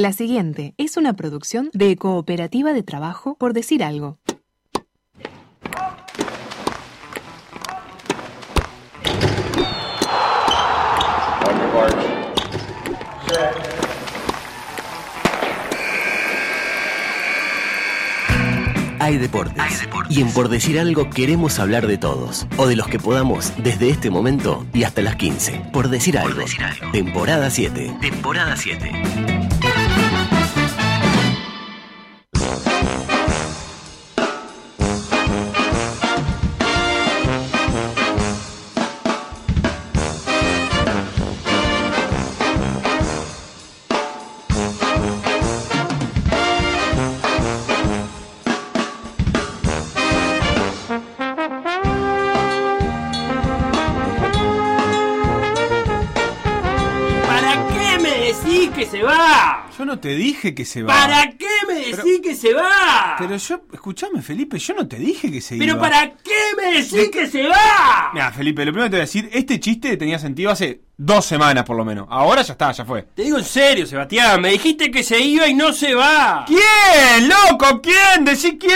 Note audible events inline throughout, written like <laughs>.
La siguiente es una producción de Cooperativa de Trabajo por decir algo. Hay deportes. Y en Por Decir Algo queremos hablar de todos. O de los que podamos desde este momento y hasta las 15. Por Decir Algo. Temporada 7. Temporada 7. Dije que se va. ¿Para qué me decís que se va? Pero yo, escúchame, Felipe, yo no te dije que se ¿Pero iba. para qué me decís que se va? Mira, Felipe, lo primero que te voy a decir, este chiste tenía sentido hace dos semanas por lo menos. Ahora ya está, ya fue. Te digo en serio, Sebastián, me dijiste que se iba y no se va. ¿Quién, loco? ¿Quién? Decí quién.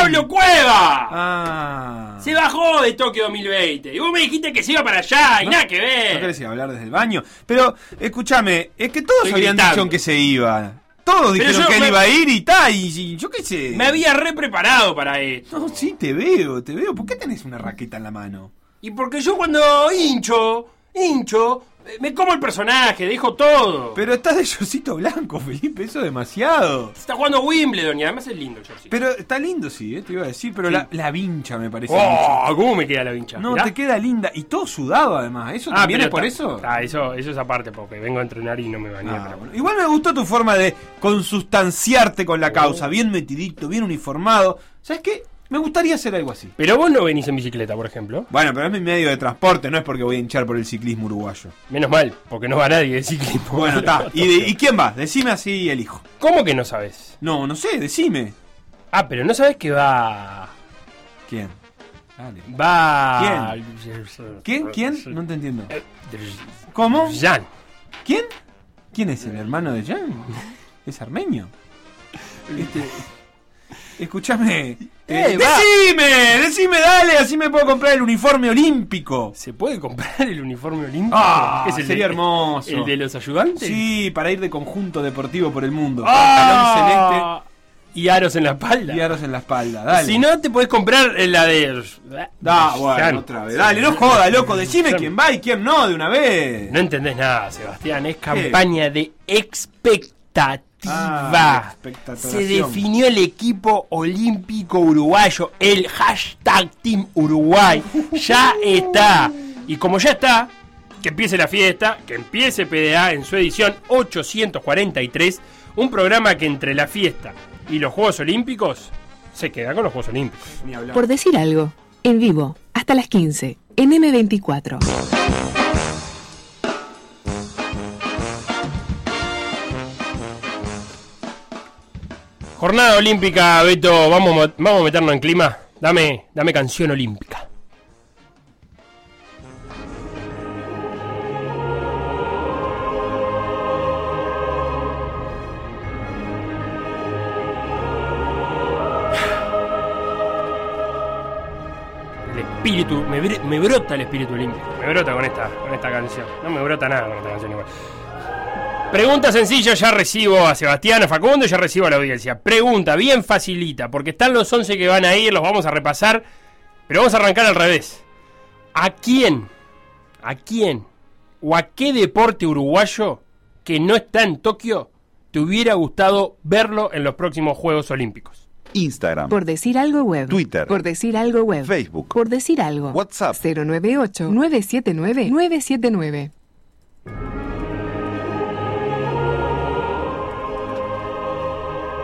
¡Pablo Cueva! Ah. Se bajó de Tokio 2020. Y vos me dijiste que se iba para allá y ¿No? nada que ¿No ver. querés ir a hablar desde el baño? Pero, escúchame, es que todos Estoy habían gritando. dicho que se iba. Todos dijeron que él me- iba a ir y tal, y, y yo qué sé. Me había re preparado para esto. No, sí, te veo, te veo. ¿Por qué tenés una raqueta en la mano? Y porque yo cuando hincho, hincho, me como el personaje, dejo todo. Pero estás de shortcito blanco, Felipe, eso es demasiado. Se está jugando Wimbledon y además es lindo el. Pero está lindo, sí, eh, te iba a decir, pero Sí. la, la vincha me parece ¡Oh! mucho. ¿Cómo me queda la vincha? No, Mirá. te queda linda. Y todo sudado además. ¿Eso Ah, también es por eso? Ah, eso, eso es aparte, porque vengo a entrenar y no me bañé. Ah, bueno. Igual me gustó tu forma de consustanciarte con la causa. Bien metidito, bien uniformado. ¿Sabes qué? Me gustaría hacer algo así. Pero vos no venís en bicicleta, por ejemplo. Bueno, pero es mi medio de transporte, no es porque voy a hinchar por el ciclismo uruguayo. Menos mal, porque no va nadie de ciclismo. Bueno, está. <laughs> ¿Y, de- ¿Y quién va? Decime así y elijo. ¿Cómo que no sabes? No, no sé, decime. Ah, pero no sabes que va. ¿Quién? Dale. Va. ¿Quién? ¿Quién? No te entiendo. Eh, ¿Cómo? Jan. ¿Quién? ¿Quién es el hermano de Jan? ¿Es armenio? Este, <laughs> escúchame. eh, Eh, decime, decime, dale, así me puedo comprar el uniforme olímpico. ¿Se puede comprar el uniforme olímpico? Ah, ¿Qué es el sería de- hermoso. ¿El de los ayudantes? Sí, para ir de conjunto deportivo por el mundo. Ah, Y aros en la espalda. celeste y aros en la espalda. Dale. Si no, te podés comprar la de. Da, bueno, otra vez. Dale, no joda, loco. Decime quién va y quién no de una vez. No entendés nada, Sebastián. Es campaña de expectativa. Ah. Se definió el equipo olímpico uruguayo. El hashtag Team Uruguay. <laughs> Ya está. Y como ya está, que empiece la fiesta, que empiece PDA en su edición 843. Un programa que entre la fiesta y los Juegos Olímpicos se queda con los Juegos Olímpicos. Por decir algo, en vivo, hasta las 15, en M24. Jornada olímpica, Beto, vamos, vamos a meternos en clima. Dame, dame canción olímpica. El espíritu, me, me brota el espíritu olímpico. Me brota con esta, con esta canción. No me brota nada con esta canción igual. Pregunta sencilla, ya recibo a Sebastián, a Facundo, ya recibo a la audiencia. Pregunta, bien facilita, porque están los 11 que van a ir, los vamos a repasar, pero vamos a arrancar al revés. ¿A quién, a quién o a qué deporte uruguayo que no está en Tokio te hubiera gustado verlo en los próximos Juegos Olímpicos? Instagram, Por decir algo web. Twitter. Por decir algo web. Facebook. Por decir algo. WhatsApp. 098-979-979.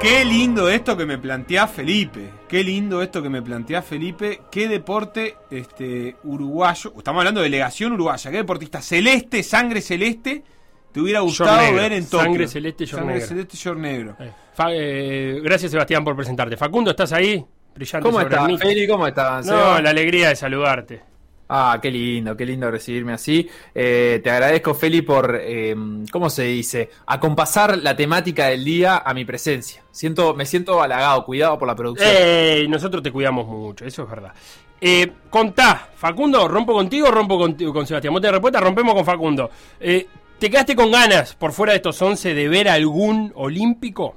Qué lindo esto que me plantea Felipe. Qué lindo esto que me plantea Felipe. Qué deporte este uruguayo. Estamos hablando de delegación uruguaya. Qué deportista celeste, sangre celeste. Te hubiera gustado negro. ver en Tokio. Sangre celeste, short Sangre negro. celeste, short negro. Eh, Fa- eh, gracias Sebastián por presentarte. Facundo, ¿estás ahí? Brillante ¿Cómo sobre está? mí. Feli, ¿cómo está? No, la alegría de saludarte. Ah, qué lindo, qué lindo recibirme así. Eh, te agradezco, Feli, por, eh, ¿cómo se dice? Acompasar la temática del día a mi presencia. Siento, me siento halagado, cuidado por la producción. Ey, nosotros te cuidamos mucho, eso es verdad. Eh, contá, Facundo, ¿rompo contigo o rompo contigo, con Sebastián? Vos te respuesta, rompemos con Facundo. Eh, ¿Te quedaste con ganas, por fuera de estos 11, de ver algún olímpico?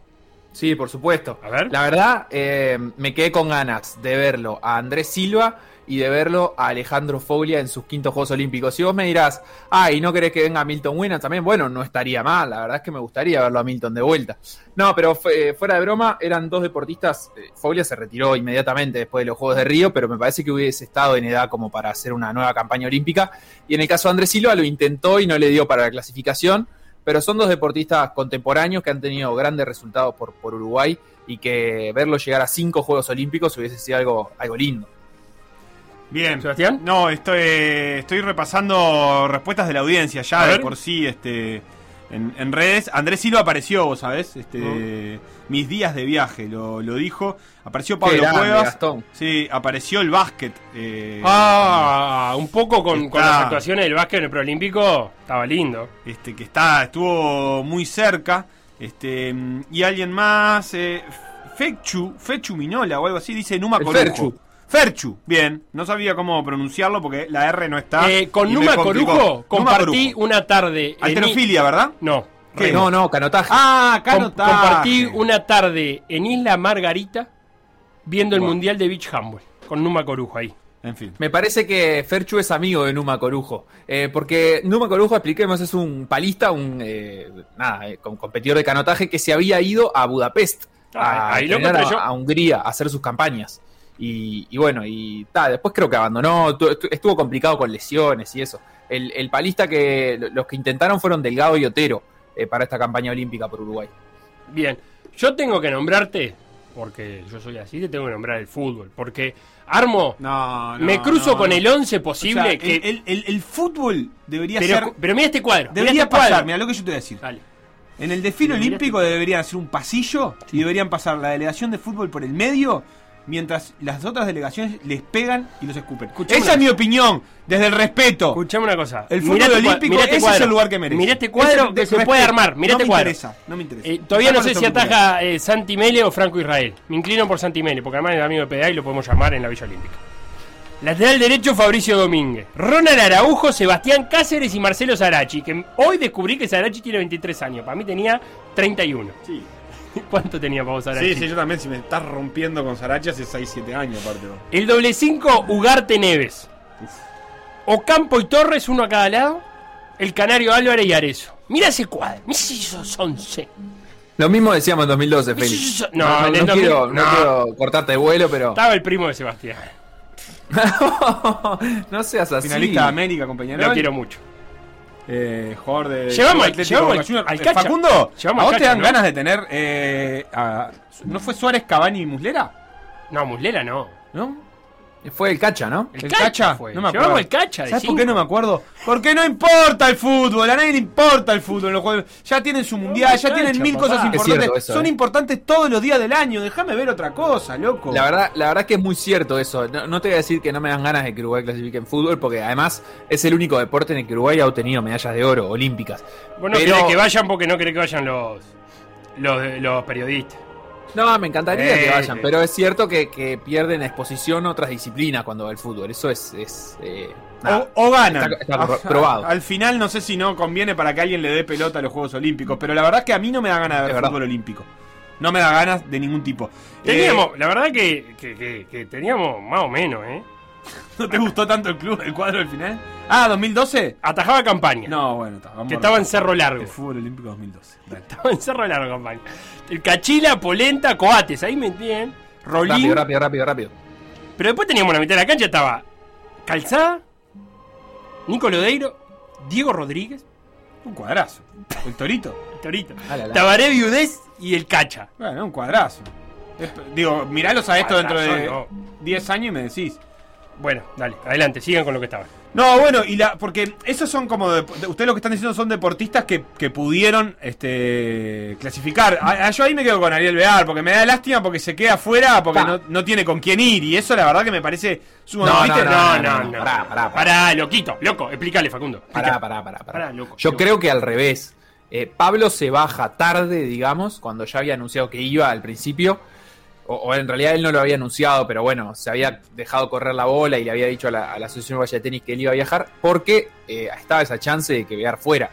Sí, por supuesto. A ver. La verdad, eh, me quedé con ganas de verlo a Andrés Silva y de verlo a Alejandro Foglia en sus quintos Juegos Olímpicos. Si vos me dirás, ah, ¿y no querés que venga Milton Winner también? Bueno, no estaría mal, la verdad es que me gustaría verlo a Milton de vuelta. No, pero fue- fuera de broma, eran dos deportistas. eh, Foglia se retiró inmediatamente después de los Juegos de Río, pero me parece que hubiese estado en edad como para hacer una nueva campaña olímpica. Y en el caso de Andrés Silva lo intentó y no le dio para la clasificación, pero son dos deportistas contemporáneos que han tenido grandes resultados por, por Uruguay y que verlo llegar a cinco Juegos Olímpicos hubiese sido algo, algo lindo. Bien. ¿Sebastián? No, estoy, estoy repasando respuestas de la audiencia ya A de ver. por sí este, en, en redes. Andrés Silva apareció, vos sabés, este, mis días de viaje, lo, lo dijo. Apareció Pablo grande, Cuevas. Gastón. Sí, apareció el básquet. eh, Ah, un poco con, con Está. las actuaciones del básquet en el preolímpico, estaba lindo. este, que está, estuvo muy cerca. Este, mm, y alguien más, eh, Fechu, Fechu Minola o algo así, dice Numa El Corujo. Ferchu. Ferchu, bien. No sabía cómo pronunciarlo porque la R no está. Eh, con Numa. Corujo Numa compartí Corujo. una tarde. en Alterofilia, ¿verdad? No. No, no, canotaje. Ah, Com- canotaje. compartí una tarde en Isla Margarita viendo el Bueno. Mundial de Beach Handball. Con Numa Corujo ahí. En fin. Me parece que Ferchu es amigo de Numa Corujo. eh, porque Numa Corujo, expliquemos, es un palista, un eh, nada, eh, com- competidor de canotaje que se había ido a Budapest, Ah, a, ahí lo entrenar encontré a, yo. a Hungría, a hacer sus campañas. Y, y bueno, y ta, después creo que abandonó, tu- estu- estuvo complicado con lesiones y eso. El, el palista que los que intentaron fueron Delgado y Otero eh, para esta campaña olímpica por Uruguay. Bien. Yo tengo que nombrarte, porque yo soy así, te tengo que nombrar el fútbol. Porque armo, No, no, me cruzo no, con no. el 11 O posible sea, que. el, el- fútbol debería pero, ser. pero mira este cuadro. Debería este pasar, mira lo que yo te voy a decir. Dale. En el desfile Mira olímpico deberían hacer un pasillo y deberían pasar la delegación de fútbol por el medio mientras las otras delegaciones les pegan y los escupen. Escuchame Esa es mi opinión, desde el respeto. Escuchame una cosa. El fútbol este olímpico, mirá este ese cuadro. es el lugar que merece. Mirá este cuadro es que se puede armar. Mirá no este me cuadro. interesa, no me interesa. Eh, todavía no sé si ataja eh, Santi Mele o Franco Israel. Me inclino por Santi Mele, porque además es amigo de PDA y lo podemos llamar en la Villa Olímpica. Lateral derecho Fabricio Domínguez. Ronald Araujo, Sebastián Cáceres y Marcelo Sarachi. Que hoy descubrí que Sarachi tiene 23 años. Para mí tenía 31. Sí. <laughs> ¿Cuánto tenía para vos Sarachi? Sí, sí, yo también, si me estás rompiendo con Sarachi hace 6, 7 años aparte. vos. El doble 5, Ugarte Neves. Ocampo y Torres, uno a cada lado. El Canario Álvarez y Arezo. Mira ese cuadro. Mira esos 11. Lo mismo decíamos en 2012, Félix. No, No, no, en el no 2000 quiero, no no. quiero cortarte de vuelo, pero. Estaba el primo de Sebastián. <laughs> no seas así. Finalista de América con Peñarol. Lo quiero mucho. Eh, jugador de Llevamos al- llevamos al- al Cacha. Facundo, Llevamos ¿a vos te Cacha, dan ¿no? ganas de tener eh, a- ¿No fue Suárez, Cavani y Muslera? No, Muslera no. ¿No? Fue el cacha, ¿no? El, ¿El Cacha, Cacha? fue. No me Llevamos acuerdo. el Cacha. ¿Sabes por qué no me acuerdo? Porque no importa el fútbol, a nadie le importa el fútbol. Los juegos. Ya tienen su mundial, ya Cacha, tienen mil papá. cosas Es importantes. cierto eso, Son eh. importantes todos los días del año. Déjame ver otra cosa, loco. La verdad, la verdad que es muy cierto eso. No, no te voy a decir que no me dan ganas de que Uruguay clasifique en fútbol, porque además es el único deporte en el que Uruguay ha obtenido medallas de oro olímpicas. Vos no Pero- que vayan porque no querés que vayan los, los, los periodistas. No, me encantaría Eh, que vayan, eh. pero es cierto que, que pierden exposición otras disciplinas cuando va el fútbol. Eso es. es eh, nada. O, o ganan. Está- está pro- probado. Al final no sé si no conviene para que alguien le dé pelota a los Juegos Olímpicos, pero la verdad es que a mí no me da ganas de ver verdad. fútbol olímpico. No me da ganas de ningún tipo. Teníamos, la verdad que, que, que- que teníamos más o menos, ¿eh? <laughs> ¿No te gustó tanto el club, el cuadro del final? Ah, ¿2012? Atajaba campaña. No, bueno, está, vamos que a- estaba en Cerro Largo. El fútbol olímpico 2012. Dale. <laughs> Estaba en Cerro Largo, campaña. El Cachila, Polenta, Coates. Ahí me entienden. Rolín. Rápido, rápido, rápido, rápido. Pero después teníamos la mitad de la cancha. Estaba Calzada, Nico Lodeiro, Diego Rodríguez, Un cuadrazo. El torito. <laughs> Torito, Ah. Tabaré Viudés y el Cacha. Bueno, un cuadrazo. Es- digo, miralos a esto dentro de Cuadrazo, 10 años y me decís. Bueno, dale, adelante, sigan con lo que estaban. No, bueno, y la, porque esos son como. de- de- ustedes lo que están diciendo son deportistas que, que pudieron este, clasificar. A- a- yo ahí me quedo con Ariel Bear, porque me da lástima porque se queda afuera, porque no, no tiene con quién ir. Y eso la verdad que me parece sumamente. No, no, No, no, no, no, no. pará, pará, pará. Pará, loquito, loco, explícale, Facundo. Pará, explica. pará, pará, pará. Pará, loco, Yo loco. creo que al revés. Eh, Pablo se baja tarde, digamos, cuando ya había anunciado que iba al principio. O, en realidad él no lo había anunciado, pero bueno, se había dejado correr la bola y le había dicho a la, a la Asociación de Tenis que él iba a viajar porque eh, estaba esa chance de que Bear fuera.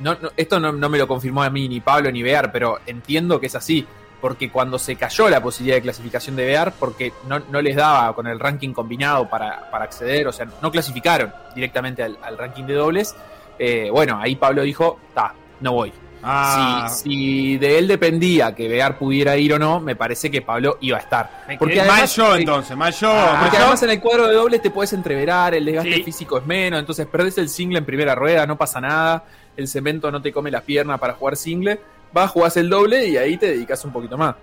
No, no, esto no, me lo confirmó a mí ni Pablo ni Bear, pero entiendo que es así. Porque cuando se cayó la posibilidad de clasificación de Bear, porque no, no les daba con el ranking combinado para, para acceder, o sea, no clasificaron directamente al, al ranking de dobles, eh, bueno, ahí Pablo dijo, ta, no voy. Ah, Si, si de él dependía que Bear pudiera ir o no, me parece que Pablo iba a estar. Porque además, yo eh, entonces, mal yo. Ah, porque además en el cuadro de dobles te puedes entreverar, el desgaste Sí. físico es menos, entonces perdés el single en primera rueda, no pasa nada, el cemento no te come las piernas para jugar single, vas, jugás el doble y ahí te dedicas un poquito más.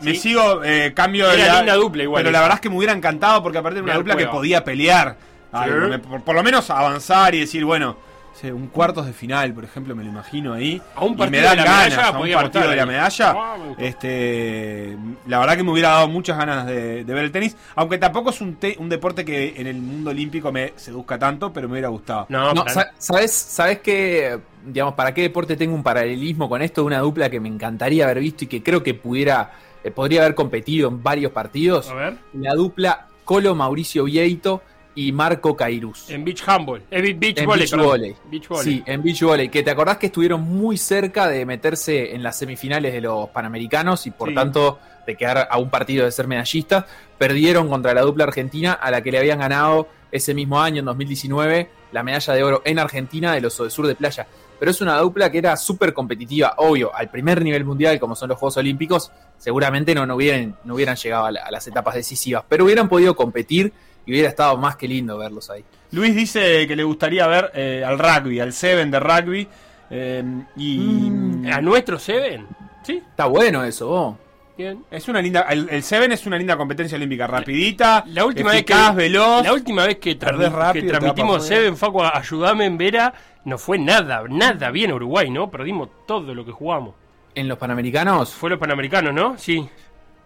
Me Sí. sigo, eh, cambio de Era la- linda dupla igual. Pero la verdad es que me hubiera encantado porque aparte era una Bear dupla que podía pelear. Sí. por lo menos avanzar y decir, bueno, sí, un cuartos de final, por ejemplo, me lo imagino ahí. A un y partido me dan de la ganas, medalla a un partido votar de la medalla. Este, la verdad que me hubiera dado muchas ganas de, de ver el tenis, aunque tampoco es un, te- un deporte que en el mundo olímpico me seduzca tanto, pero me hubiera gustado. No, No, para- ¿sabes, ¿Sabes qué? Digamos, ¿para qué deporte tengo un paralelismo con esto? Una dupla que me encantaría haber visto y que creo que pudiera, eh, podría haber competido en varios partidos. a ver. La dupla Colo Mauricio Vieito y Marco Cairuz. En Beach Handball. Eh, Be- beach En Volley. beach volley. Beach Volley. Sí, en Beach Volley, que te acordás que estuvieron muy cerca de meterse en las semifinales de los Panamericanos y por Sí. tanto de quedar a un partido de ser medallistas. Perdieron contra la dupla argentina a la que le habían ganado ese mismo año, en 2019, la medalla de oro en Argentina de los Sur de Playa. Pero es una dupla que era súper competitiva, obvio, al primer nivel mundial, como son los Juegos Olímpicos, seguramente no, no, hubieran, no hubieran llegado a, la- a las etapas decisivas, pero hubieran podido competir y hubiera estado más que lindo verlos ahí. Luis dice que le gustaría ver eh, al rugby, al Seven de rugby. eh, y Mm. ¿A nuestro Seven? Sí, Está bueno eso, vos. bien. es una linda. El, el Seven es una linda competencia olímpica, rapidita, La última vez eficaz, que veloz. La última vez que, rápido, que transmitimos. Seven, Facu, ayudame en Vera, no fue nada, nada bien Uruguay, ¿no? Perdimos todo lo que jugamos. En los Panamericanos Fue los Panamericanos, ¿no? Sí.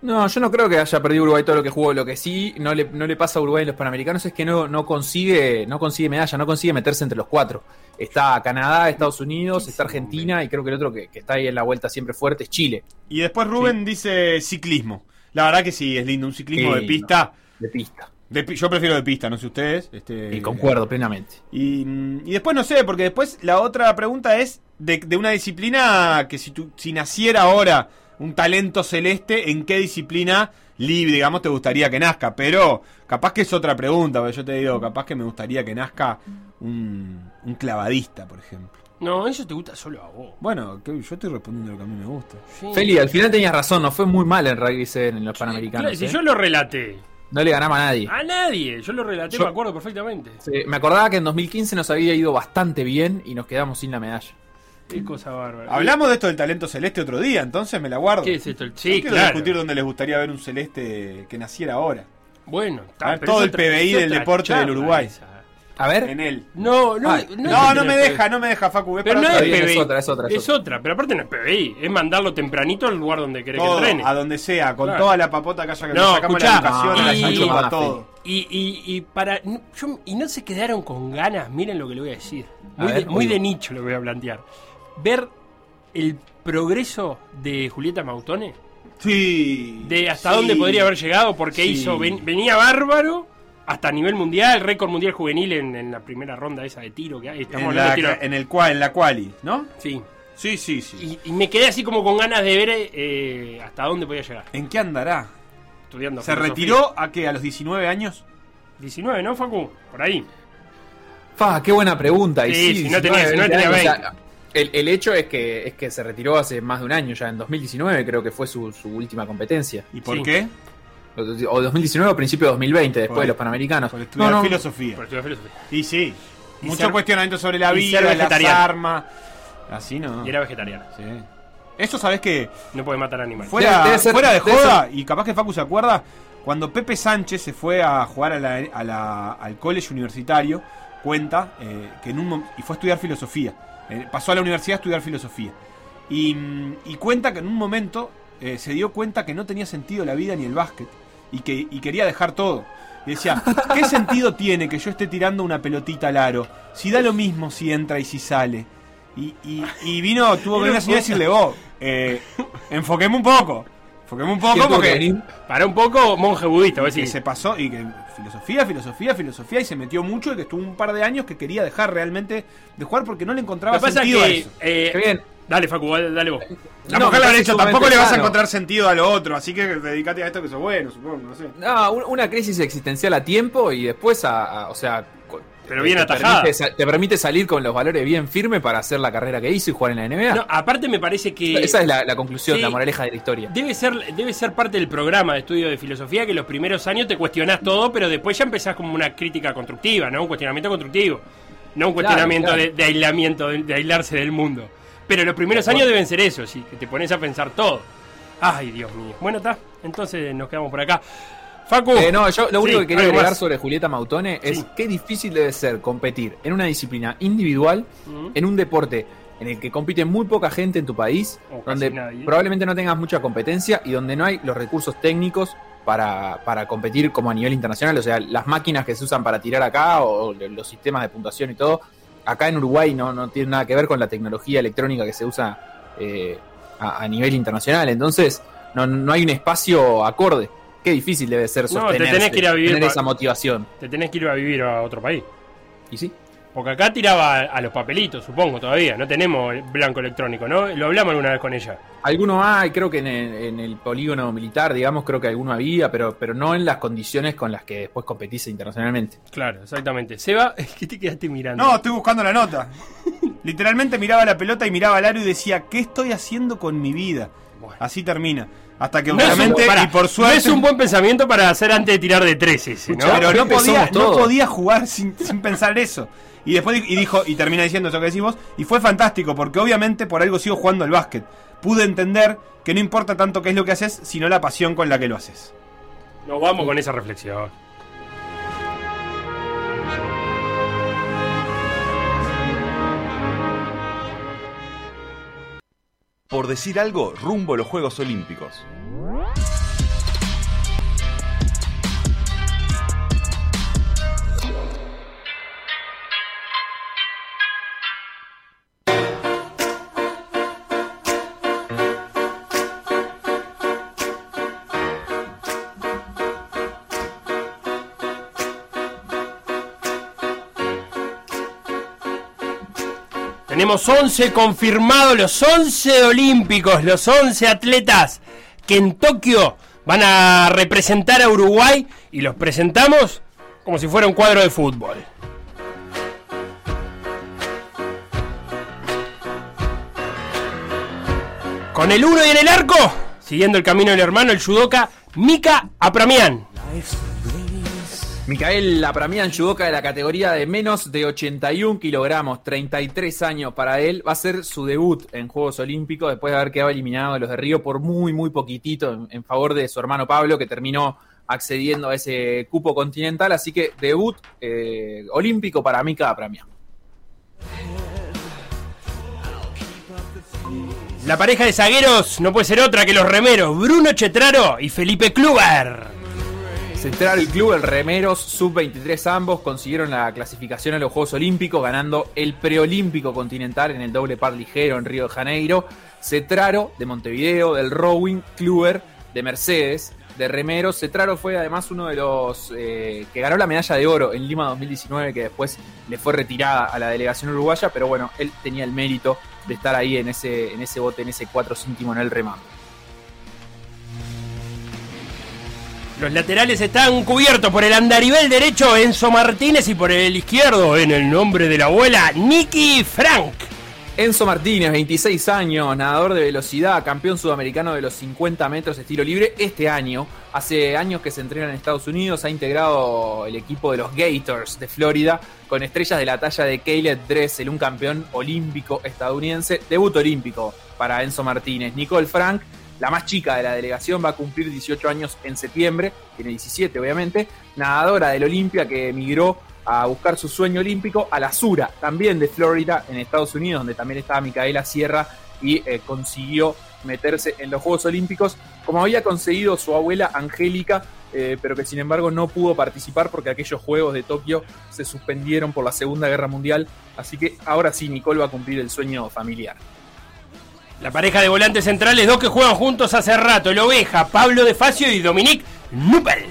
No, yo no creo que haya perdido Uruguay todo lo que jugó. Lo que sí no le, no le pasa a Uruguay en los Panamericanos es que no, no consigue no consigue medalla, no consigue meterse entre los cuatro. Está Canadá, Estados Unidos, está Argentina y creo que el otro que, que está ahí en la vuelta siempre fuerte es Chile, Y después Rubén dice ciclismo. La verdad que sí, es lindo. Un ciclismo Sí, de pista. de pista. de yo prefiero de pista, no sé ustedes. Este, Y concuerdo plenamente. Y, y después no sé, porque después la otra pregunta es de, de una disciplina que si, tu- si naciera ahora un talento celeste, ¿en qué disciplina libre, digamos, te gustaría que nazca? Pero capaz que es otra pregunta, porque yo te digo, capaz que me gustaría que nazca un, un clavadista, por ejemplo. No, eso te gusta solo a vos. Bueno, que yo estoy respondiendo lo que a mí me gusta. Sí. Feli, al final tenías razón, no fue muy mal en Rugby 7 en los Panamericanos. Claro, si ¿eh? yo lo relaté. No le ganamos a nadie. A nadie. Yo lo relaté, Yo- me acuerdo perfectamente. Sí, me acordaba que en 2015 nos había ido bastante bien y nos quedamos sin la medalla. Qué cosa bárbara. Hablamos de esto del talento celeste otro día, entonces me la guardo. ¿Qué es esto? El- quiero claro. discutir dónde les gustaría ver un celeste que naciera ahora. Bueno, A ver, Ah, todo el PBI del deporte del Uruguay. esa. A ver, En él. No, no, Ay, no, No, no me deja, no me deja, Facu. es Pero no es vez. es PBI. otra, es otra, es Es otra, pero aparte no es PBI. Es mandarlo tempranito al lugar donde querés Todo, que entrene. a donde sea, con Claro. toda la papota que haya que No, sacamos escuchá, la educación, no, a la y- todo. Y, y, y para. no, yo- y no se quedaron con ganas, miren lo que le voy a decir. A Muy, ver, de, muy de nicho lo voy a plantear. Ver el progreso de Julieta Mautone, Sí. de hasta sí. dónde podría haber llegado, porque Sí. hizo ven- venía bárbaro hasta nivel mundial, récord mundial juvenil en, en la primera ronda esa de tiro que hay. Estamos En la, tiro. en el cual, en la quali, ¿no? Sí. Sí, sí, sí. Y, y me quedé así como con ganas de ver eh, hasta dónde podía llegar. ¿En qué andará? Estudiando. ¿Se filosofía. retiró a que a los 19 años? 19, ¿no, Facu? Por ahí. Fa, qué buena pregunta. Y Sí, sí, si no 19, tenía- si no 20 tenía años, 20. o sea, el, el hecho es que, es que se retiró hace más de un año, ya en 2019 creo que fue su, su última competencia. ¿Y por Sí. qué? O o 2019 o principio de 2020, después Por- de los Panamericanos. Por estudiar No, no, filosofía. Por estudiar filosofía. Y sí. Y Mucho ser- cuestionamiento sobre la vida, las armas. Así no. Y era vegetariano. Sí. Eso sabes que No puede matar animales. fuera, Debe ser- fuera de joda, y capaz que Facu se acuerda, Cuando Pepe Sánchez se fue a jugar a la- a la- al college universitario, cuenta eh, que en un y fue a estudiar filosofía. Eh, pasó a la universidad a estudiar filosofía. Y, mm, y cuenta que en un momento eh, se dio cuenta que no tenía sentido la vida ni el básquet. Y que y quería dejar todo. Y decía, <laughs> ¿qué sentido tiene que yo esté tirando una pelotita al aro? Si da lo mismo si entra y si sale. Y, y- y vino, tuvo que venir y decirle, vos, eh, enfoquemos un poco. Enfoquemos un ¿Quién poco porque? Para un poco, monje budista, que se pasó y que filosofía, filosofía, filosofía y se metió mucho y que estuvo un par de años que quería dejar realmente de jugar porque no le Lo encontraba que pasa es sentido a que. eso. eh, Qué bien. Dale, Facu, dale, dale vos. La No, mujer tampoco le vas a encontrar sentido a lo otro, así que dedicate a esto que sos bueno, supongo, no sé. No, un- una crisis existencial a tiempo y después a, a- o sea, Pero bien te atajada. permite sa- te permite salir con los valores bien firmes para hacer la carrera que hizo y jugar en la NBA. No, aparte me parece que. Esa es la, la conclusión, Sí. la moraleja de la historia. Debe ser, debe ser parte del programa de estudio de filosofía que los primeros años te cuestionás todo, pero después ya empezás como una crítica constructiva, ¿no? Un cuestionamiento constructivo. No un cuestionamiento claro. De, de aislamiento, de, de aislarse del mundo. Pero los primeros años deben ser eso, sí, que te pones a pensar todo. Ay, Dios mío. Bueno, está. Entonces nos quedamos por acá. Facu. Eh, no, yo lo único Sí, que quería agregar más. sobre Julieta Mautone es Sí. qué difícil debe ser competir en una disciplina individual, en un deporte en el que compite muy poca gente en tu país, O donde probablemente no tengas mucha competencia y donde no hay los recursos técnicos para, para competir como a nivel internacional. O sea, las máquinas que se usan para tirar acá o los sistemas de puntuación y todo, acá en Uruguay no, no tiene nada que ver con la tecnología electrónica que se usa eh, a, a nivel internacional. Entonces, no, no hay un espacio acorde. Qué difícil debe ser No, te tenés que ir a vivir tener esa motivación. Te tenés que ir a vivir a otro país. ¿Y sí? Porque acá tiraba a, a los papelitos, supongo, todavía. No tenemos el blanco electrónico, ¿no? Lo hablamos alguna vez con ella. Alguno hay, creo que en el, en el polígono militar, digamos, creo que alguno había, pero, pero no en las condiciones con las que después competís internacionalmente. Claro, exactamente. Seba, <laughs> ¿qué te quedaste mirando? No, estoy buscando la nota. Literalmente miraba la pelota y miraba al aro y decía, ¿qué estoy haciendo con mi vida? Bueno. Así termina. Hasta que No obviamente, y por no suerte... es un buen pensamiento para hacer antes de tirar de 13, ese, ¿no? pero no podía, no podía jugar sin, sin pensar eso. Y después y dijo, y termina diciendo eso que decimos, y fue fantástico, porque obviamente por algo sigo jugando al básquet. Pude entender que no importa tanto qué es lo que haces, sino la pasión con la que lo haces. Nos vamos con esa reflexión. Por decir algo, rumbo a los Juegos Olímpicos. Tenemos 11 confirmados, los 11 olímpicos, los 11 atletas que en Tokio van a representar a Uruguay y los presentamos como si fuera un cuadro de fútbol. Con el 1 y en el arco, siguiendo el camino del hermano, el judoka Mika Apramian. Micael Apramian, judoka de la categoría de menos de 81 kilogramos, 33 años para él. Va a ser su debut en Juegos Olímpicos después de haber quedado eliminado de los de Río por muy, muy poquitito en, en favor de su hermano Pablo, que terminó accediendo a ese cupo continental. Así que debut eh, olímpico para Mika Apramian. La pareja de zagueros no puede ser otra que los remeros Bruno Chetraro y Felipe Kluber. Central club, el Remeros, sub-23 ambos, consiguieron la clasificación a los Juegos Olímpicos, ganando el preolímpico continental en el doble par ligero en Río de Janeiro. Cetraro de Montevideo, del Rowing, Kluber de Mercedes, de Remeros. Cetraro fue además uno de los eh, que ganó la medalla de oro en Lima 2019, que después le fue retirada a la delegación uruguaya, pero bueno, él tenía el mérito de estar ahí en ese, en ese bote, en ese cuatro céntimo en el remando. Los laterales están cubiertos por el andarivel derecho Enzo Martínez y por el izquierdo, en el nombre de la abuela, Nicky Frank. Enzo Martínez, 26 años, nadador de velocidad, campeón sudamericano de los 50 metros estilo libre este año. Hace años que se entrena en Estados Unidos, ha integrado el equipo de los Gators de Florida con estrellas de la talla de Caleb Dressel, un campeón olímpico estadounidense. Debut olímpico para Enzo Martínez. Nicole Frank la más chica de la delegación, va a cumplir 18 años en septiembre, tiene 17 obviamente, nadadora del Olimpia que emigró a buscar su sueño olímpico a la Sura, también de Florida, en Estados Unidos, donde también estaba Micaela Sierra y eh, consiguió meterse en los Juegos Olímpicos, como había conseguido su abuela Angélica, eh, pero que sin embargo no pudo participar porque aquellos Juegos de Tokio se suspendieron por la Segunda Guerra Mundial, así que ahora sí Nicole va a cumplir el sueño familiar. La pareja de volantes centrales, dos que juegan juntos hace rato, el Oveja, Pablo De Facio y Dominique Nupel.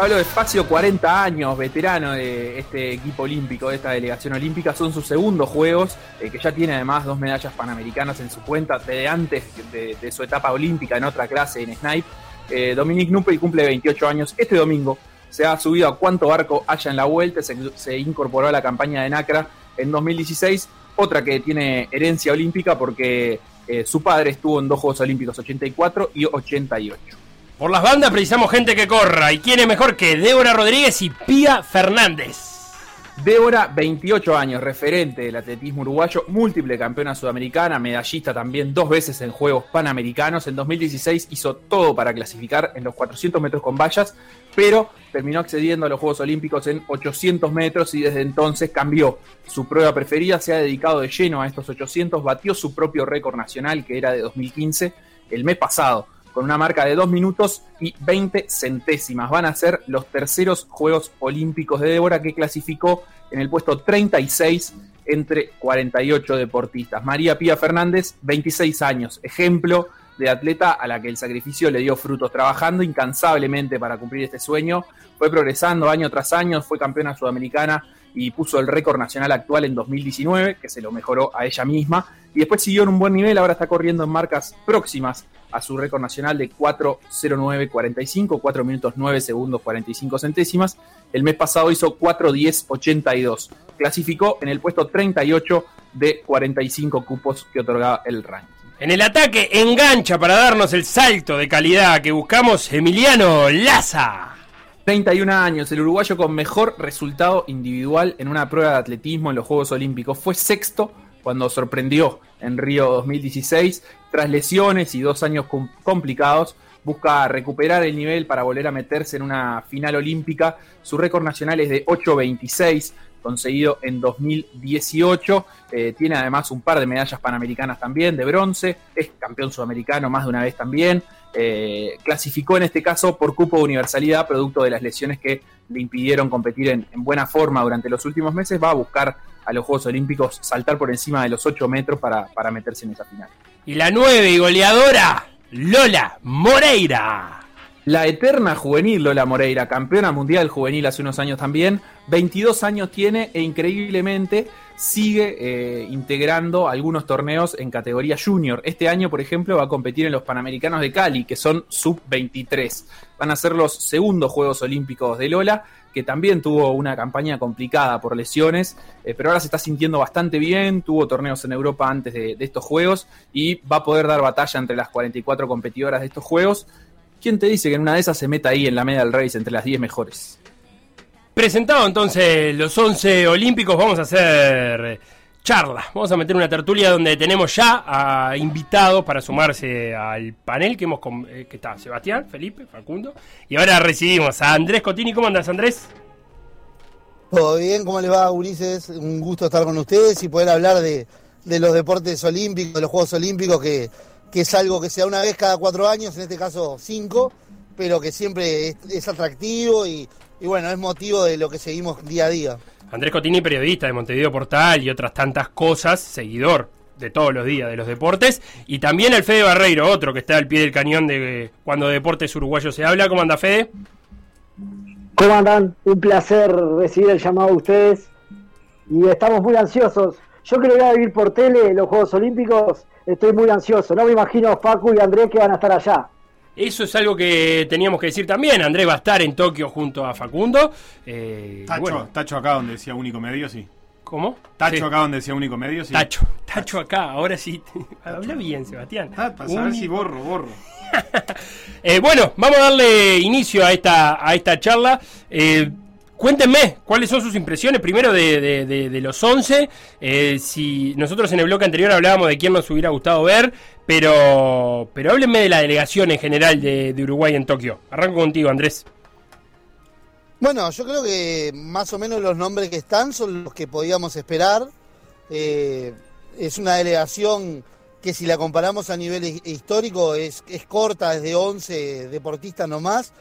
Pablo Despacio, 40 años, veterano de este equipo olímpico, de esta delegación olímpica, son sus segundos juegos, eh, que ya tiene además dos medallas panamericanas en su cuenta, desde antes de, su etapa olímpica en otra clase en Snipe. Eh, Dominique Nupel cumple 28 años este domingo, se ha subido a cuánto barco haya en la vuelta, se, incorporó a la campaña de NACRA en 2016, otra que tiene herencia olímpica porque eh, su padre estuvo en dos Juegos Olímpicos 84 y 88. Por las bandas precisamos gente que corra. ¿Y quién es mejor que Débora Rodríguez y Pía Fernández? Débora, 28 años, referente del atletismo uruguayo, múltiple campeona sudamericana, medallista también dos veces en Juegos Panamericanos. En 2016 hizo todo para clasificar en los 400 metros con vallas, pero terminó accediendo a los Juegos Olímpicos en 800 metros y desde entonces cambió su prueba preferida, se ha dedicado de lleno a estos 800, batió su propio récord nacional que era de 2015 el mes pasado con una marca de 2 minutos y 20 centésimas. Van a ser los terceros Juegos Olímpicos de Débora que clasificó en el puesto 36 entre 48 deportistas. María Pía Fernández, 26 años, ejemplo de atleta a la que el sacrificio le dio frutos, trabajando incansablemente para cumplir este sueño. Fue progresando año tras año, fue campeona sudamericana y puso el récord nacional actual en 2019, que se lo mejoró a ella misma. Y después siguió en un buen nivel, ahora está corriendo en marcas próximas a su récord nacional de 4.09.45, 4 minutos 9 segundos 45 centésimas. El mes pasado hizo 4.10.82. Clasificó en el puesto 38 de 45 cupos que otorgaba el ranking. En el ataque engancha para darnos el salto de calidad que buscamos Emiliano Laza. 31 años, el uruguayo con mejor resultado individual en una prueba de atletismo en los Juegos Olímpicos. Fue sexto cuando sorprendió en Río 2016. Tras lesiones y dos años complicados, busca recuperar el nivel para volver a meterse en una final olímpica. Su récord nacional es de 8.26, conseguido en 2018. Eh, tiene además un par de medallas panamericanas también, de bronce. Es campeón sudamericano más de una vez también. Eh, clasificó en este caso por cupo de universalidad, producto de las lesiones que le impidieron competir en, en buena forma durante los últimos meses. Va a buscar a los Juegos Olímpicos saltar por encima de los 8 metros para, para meterse en esa final. Y la nueve y goleadora, Lola Moreira. La eterna juvenil Lola Moreira, campeona mundial juvenil hace unos años también, 22 años tiene e increíblemente sigue eh, integrando algunos torneos en categoría junior. Este año, por ejemplo, va a competir en los Panamericanos de Cali, que son sub-23. Van a ser los segundos Juegos Olímpicos de Lola que también tuvo una campaña complicada por lesiones, eh, pero ahora se está sintiendo bastante bien, tuvo torneos en Europa antes de, estos Juegos y va a poder dar batalla entre las 44 competidoras de estos Juegos. ¿Quién te dice que en una de esas se meta ahí en la media del race entre las 10 mejores? Presentado entonces los 11 olímpicos, vamos a hacer charla. Vamos a meter una tertulia donde tenemos ya a invitados para sumarse al panel que hemos eh, que está Sebastián, Felipe, Facundo. Y ahora recibimos a Andrés Cotini. ¿Cómo andas, Andrés? Todo bien, ¿cómo les va, Ulises? Un gusto estar con ustedes y poder hablar de, los deportes olímpicos, de los Juegos Olímpicos, que, es algo que se da una vez cada cuatro años, en este caso cinco, pero que siempre es, atractivo y, y bueno, es motivo de lo que seguimos día a día. Andrés Cotini, periodista de Montevideo Portal y otras tantas cosas, seguidor de todos los días de los deportes. Y también el Fede Barreiro, otro que está al pie del cañón de cuando deportes uruguayos se habla. ¿Cómo anda, Fede? ¿Cómo andan? Un placer recibir el llamado de ustedes. Y estamos muy ansiosos. Yo que lo voy a vivir por tele, los Juegos Olímpicos, estoy muy ansioso. No me imagino Facu y Andrés que van a estar allá. Eso es algo que teníamos que decir también. Andrés va a estar en Tokio junto a Facundo. Eh, tacho, acá donde decía único medio, sí. ¿Cómo? Tacho acá donde decía único medio, sí. Tacho, tacho acá, ahora sí. <laughs> Habla bien, Sebastián. Ah, para ver si borro, borro. <laughs> Eh, bueno, vamos a darle inicio a esta, a esta charla. Eh, Cuéntenme, ¿cuáles son sus impresiones primero de, de- los 11? Eh, si nosotros en el bloque anterior hablábamos de quién nos hubiera gustado ver, pero, pero háblenme de la delegación en general de, Uruguay en Tokio. Arranco contigo, Andrés. Bueno, yo creo que más o menos los nombres que están son los que podíamos esperar. Eh, es una delegación que si la comparamos a nivel hi- histórico es, es corta, es de 11 deportistas nomás.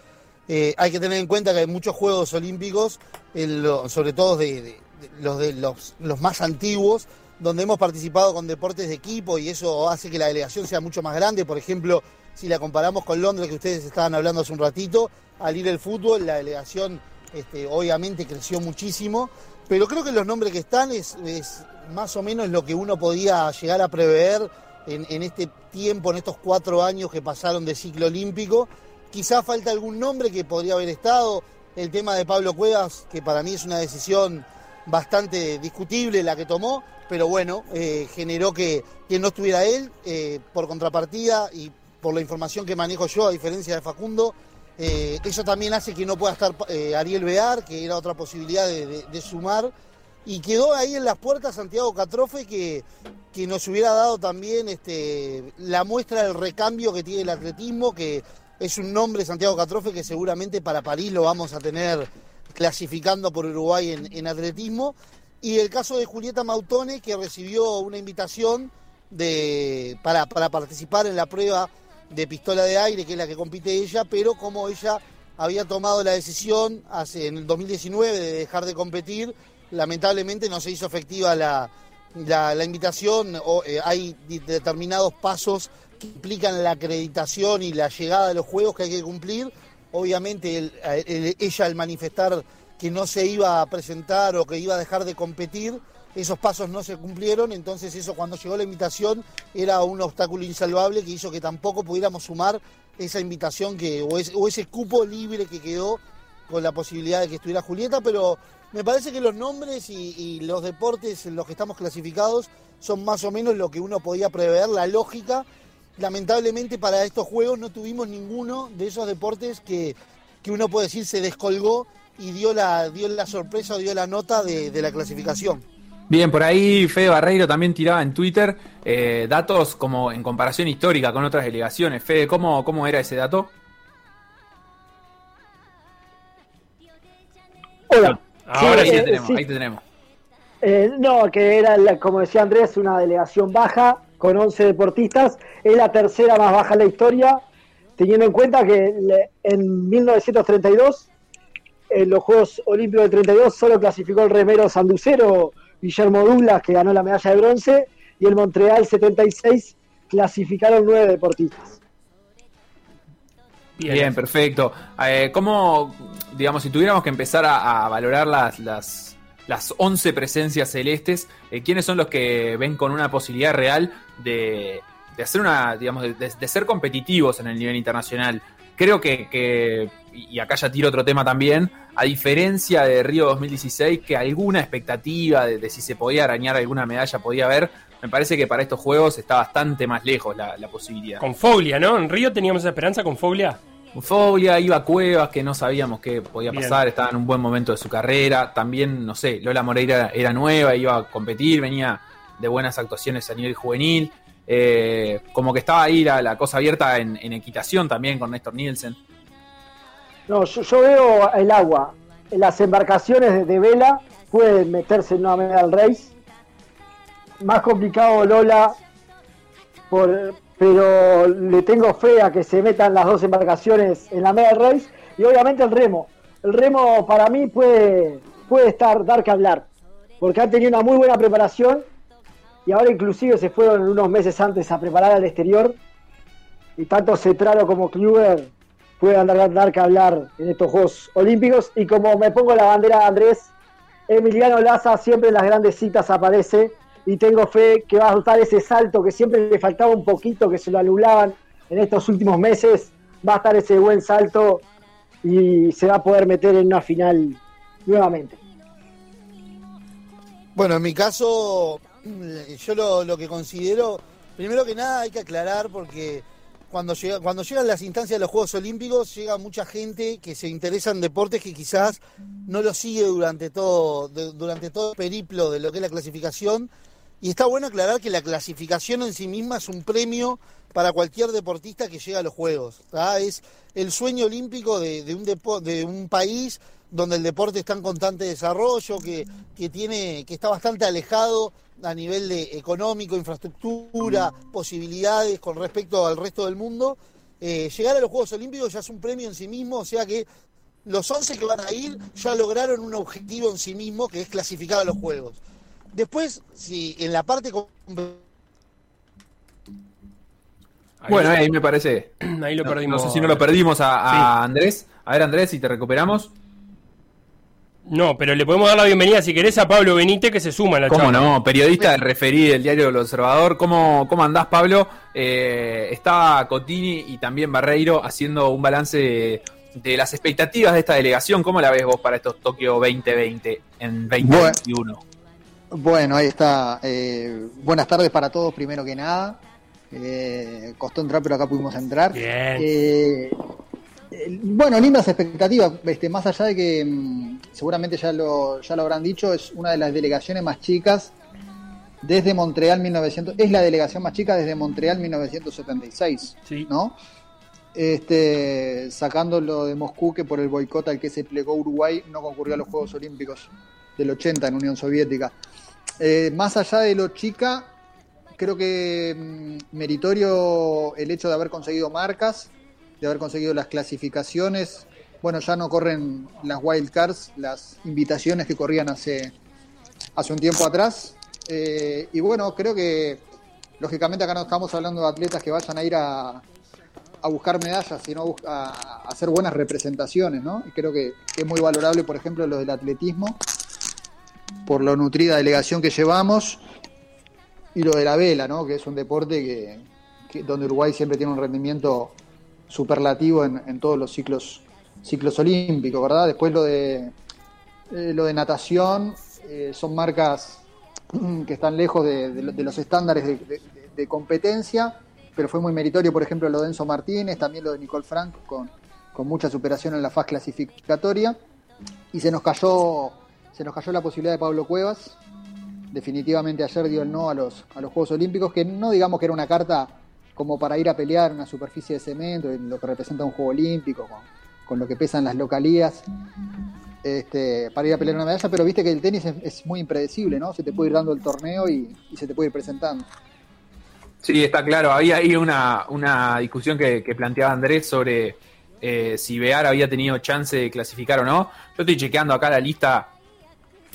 Eh, hay que tener en cuenta que hay muchos Juegos Olímpicos, lo- sobre todo de, los, más antiguos, donde hemos participado con deportes de equipo y eso hace que la delegación sea mucho más grande. Por ejemplo, si la comparamos con Londres, que ustedes estaban hablando hace un ratito, al ir el fútbol, la delegación este, obviamente creció muchísimo, pero creo que los nombres que están es, es más o menos lo que uno podía llegar a prever en, en este tiempo, en estos cuatro años que pasaron de ciclo olímpico. Quizá falta algún nombre que podría haber estado, el tema de Pablo Cuevas, que para mí es una decisión bastante discutible la que tomó, pero bueno, eh, generó que, que no estuviera él, eh, por contrapartida y por la información que manejo yo, a diferencia de Facundo, eh, eso también hace que no pueda estar Ariel Bear, que era otra posibilidad de sumar, y quedó ahí en las puertas Santiago Catrofe, que, que nos hubiera dado también este, la muestra del recambio que tiene el atletismo, que es un nombre Santiago Catrofe que seguramente para París lo vamos a tener clasificando por Uruguay en, atletismo. Y el caso de Julieta Mautone, que recibió una invitación de, para, para participar en la prueba de pistola de aire, que es la que compite ella, pero como ella había tomado la decisión hace, en el 2019 de dejar de competir, lamentablemente no se hizo efectiva la, la, invitación, o, eh, hay determinados pasos implican la acreditación y la llegada de los juegos que hay que cumplir. Obviamente el- el- ella al manifestar que no se iba a presentar o que iba a dejar de competir, esos pasos no se cumplieron, entonces eso cuando llegó la invitación era un obstáculo insalvable que hizo que tampoco pudiéramos sumar esa invitación que, o, ese, cupo libre que quedó con la posibilidad de que estuviera Julieta, pero me parece que los nombres y los deportes en los que estamos clasificados son más o menos lo que uno podía prever, la lógica. Lamentablemente para estos juegos no tuvimos ninguno de esos deportes que, que uno puede decir se descolgó y dio la, dio la sorpresa o dio la nota de, de la clasificación. Bien, por ahí Fede Barreiro también tiraba en Twitter eh, datos como en comparación histórica con otras delegaciones. Fede, ¿cómo, cómo era ese dato? Hola. Ahora ahí sí. te tenemos, sí. ahí te tenemos. Eh, no, que era, la- como decía Andrés, una delegación baja con 11 deportistas. Es la tercera más baja en la historia, teniendo en cuenta que en 1932, en los Juegos Olímpicos de 32, solo clasificó el remero sanducero Guillermo Douglas, que ganó la medalla de bronce, y el Montreal 76 clasificaron nueve deportistas. Bien, perfecto. Eh, ¿Cómo, digamos, si tuviéramos que empezar a, a valorar las, las, las 11 presencias celestes, eh, ¿quiénes son los que ven con una posibilidad real de, de hacer una, digamos, de, ser competitivos en el nivel internacional? Creo que, que- y acá ya tiro otro tema también, a diferencia de Río 2016, que alguna expectativa de, de si se podía arañar alguna medalla podía haber, me parece que para estos juegos está bastante más lejos la, la posibilidad. Con Foglia, ¿no? En Río teníamos esa esperanza con Foglia. Fobia, iba a Cuevas, que no sabíamos qué podía Bien. pasar, estaba en un buen momento de su carrera. También, no sé, Lola Moreira era nueva, iba a competir, venía de buenas actuaciones a nivel juvenil. Eh, como que estaba ahí la, la cosa abierta en, en equitación también con Néstor Nielsen. No, yo, yo veo el agua. Las embarcaciones de, de vela pueden meterse en una medal race. Más complicado Lola, por, pero le tengo fe a que se metan las dos embarcaciones en la medal race. Y obviamente el remo. El remo para mí puede, puede estar, dar que hablar. Porque han tenido una muy buena preparación. Y ahora inclusive se fueron unos meses antes a preparar al exterior. Y tanto Cetraro como Kluber puedan dar, dar que hablar en estos Juegos Olímpicos. Y como me pongo la bandera de Andrés, Emiliano Laza siempre en las grandes citas aparece y tengo fe que va a dar ese salto que siempre le faltaba un poquito, que se lo anulaban en estos últimos meses. Va a estar ese buen salto y se va a poder meter en una final nuevamente. Bueno, en mi caso, yo lo, lo que considero, primero que nada hay que aclarar porque cuando, llega, cuando llegan las instancias de los Juegos Olímpicos, llega mucha gente que se interesa en deportes que quizás no lo sigue durante todo, durante todo el periplo de lo que es la clasificación. Y está bueno aclarar que la clasificación en sí misma es un premio para cualquier deportista que llega a los Juegos. Es el sueño olímpico de, un, país donde el deporte está en constante desarrollo, que, que, tiene, que está bastante alejado a nivel de económico, infraestructura, posibilidades con respecto al resto del mundo. Eh, llegar a los Juegos Olímpicos ya es un premio en sí mismo, o sea que los 11 que van a ir ya lograron un objetivo en sí mismo, que es clasificar a los Juegos. Después, si en la parte... Ahí- Bueno, ahí me parece. <clears throat> Ahí lo No- perdimos. No sé si no lo perdimos a, a Sí. Andrés. A ver, Andrés, si te recuperamos. No, pero le podemos dar la bienvenida si querés a Pablo Benítez que se suma a la ¿Cómo charla. no? Periodista del referí del diario El Observador. ¿Cómo, cómo andás, Pablo? Eh, está Cotini y también Barreiro haciendo un balance de, de las expectativas de esta delegación. ¿Cómo la ves vos para estos Tokio 2020 en 2021? Bueno, ahí está. Eh, buenas tardes para todos, primero que nada. Eh, costó entrar, pero acá pudimos entrar. Bien. Eh, eh, bueno, lindas expectativas. Este, más allá de que mm, seguramente ya lo, ya lo habrán dicho, es una de las delegaciones más chicas desde Montreal 1900. Es la delegación más chica desde Montreal 1976, Sí. ¿no? Este, sacándolo de Moscú, que por el boicot al que se plegó Uruguay no concurrió a los Juegos Olímpicos del 80 en Unión Soviética. Eh, más allá de lo chica, creo que mm, meritorio el hecho de haber conseguido marcas, de haber conseguido las clasificaciones. Bueno, ya no corren las wild cards, las invitaciones que corrían hace, hace un tiempo atrás. Eh, y bueno, creo que lógicamente acá no estamos hablando de atletas que vayan a ir a, a buscar medallas, sino a- a hacer buenas representaciones, ¿no? Y creo que, que es muy valorable, por ejemplo, lo del atletismo, por la nutrida delegación que llevamos, y lo de la vela, ¿no? Que es un deporte que, donde Uruguay siempre tiene un rendimiento superlativo en, todos los ciclos ciclos olímpicos, ¿verdad? Después lo de eh, lo de natación eh, son marcas <clears throat> que están lejos de, lo- los estándares de competencia, pero fue muy meritorio, por ejemplo, lo de Enzo Martínez, también lo de Nicole Frank, con, con mucha superación en la fase clasificatoria, y se nos cayó se nos cayó la posibilidad de Pablo Cuevas, definitivamente ayer dio el no a los, a los Juegos Olímpicos, que no digamos que era una carta como para ir a pelear en una superficie de cemento, en lo que representa un Juego Olímpico, con, con lo que pesan las localías, este, para ir a pelear una medalla, pero viste que el tenis es, muy impredecible, ¿no? Se te puede ir dando el torneo y, se te puede ir presentando. Sí, está claro. Había ahí una, una discusión que, que planteaba Andrés sobre eh, si Bear había tenido chance de clasificar o no. Yo estoy chequeando acá la lista,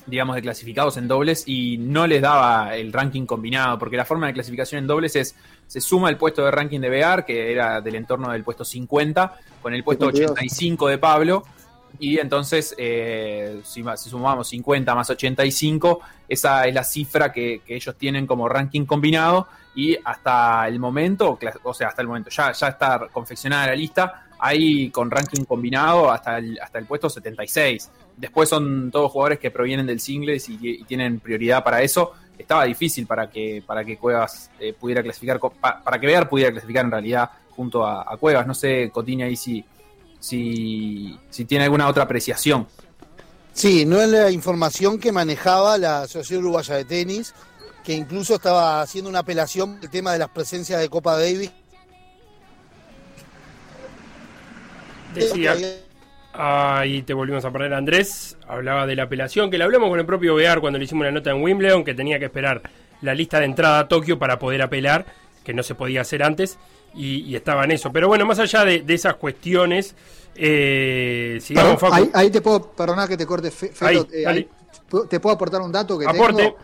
digamos, de clasificados en dobles y no les daba el ranking combinado, porque la forma de clasificación en dobles es, se suma el puesto de ranking de Bear, que era del entorno del puesto 50, con el puesto 52. 85 de Pablo. Y entonces, eh, si, ma- si sumamos 50 más 85, esa es la cifra que, que ellos tienen como ranking combinado. Y hasta el momento, o sea, hasta el momento, ya, ya está confeccionada la lista. Hay con ranking combinado hasta el, hasta el puesto 76. Después son todos jugadores que provienen del singles y, y tienen prioridad para eso. Estaba difícil para que, para que Cuevas eh, pudiera clasificar, para que Bear pudiera clasificar en realidad junto a, a Cuevas. No sé, Cotiña, ahí si, si, si tiene alguna otra apreciación. Sí, no es la información que manejaba la Asociación Uruguaya de Tenis, que incluso estaba haciendo una apelación por el tema de las presencias de Copa Davis. Decía, ahí te volvimos a perder Andrés, hablaba de la apelación, que la hablamos con el propio Bear cuando le hicimos una nota en Wimbledon, que tenía que esperar la lista de entrada a Tokio para poder apelar, que no se podía hacer antes, y, y estaba en eso. Pero bueno, más allá de, de esas cuestiones, eh, sigamos, Facu. Ahí, ahí te puedo, perdonar que te corte, Fe- Felo, Ahí, eh, ahí te puedo aportar un dato que Aporte. tengo.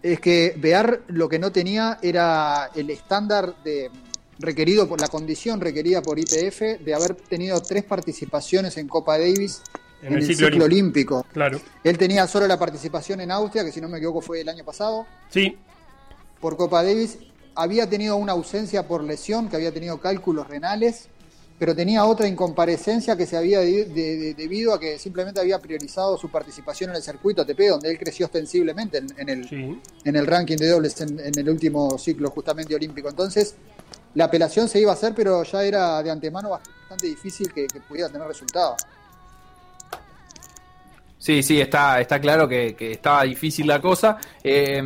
Es que Bear lo que no tenía era el estándar de requerido por la condición requerida por IPF de haber tenido tres participaciones en Copa Davis en, el ciclo, olímpico. Claro, Él tenía solo la participación en Austria, que si no me equivoco fue el año pasado, sí, por Copa Davis. Había tenido una ausencia por lesión, que había tenido cálculos renales, pero tenía otra incomparecencia que se había de- de- de- debido a que simplemente había priorizado su participación en el circuito ATP, donde él creció ostensiblemente en, en el, sí. en el ranking de dobles en, en el último ciclo justamente olímpico. Entonces, la apelación se iba a hacer, pero ya era de antemano bastante difícil que, pudiera tener resultado. Sí, sí, está, está claro que, estaba difícil la cosa. Eh,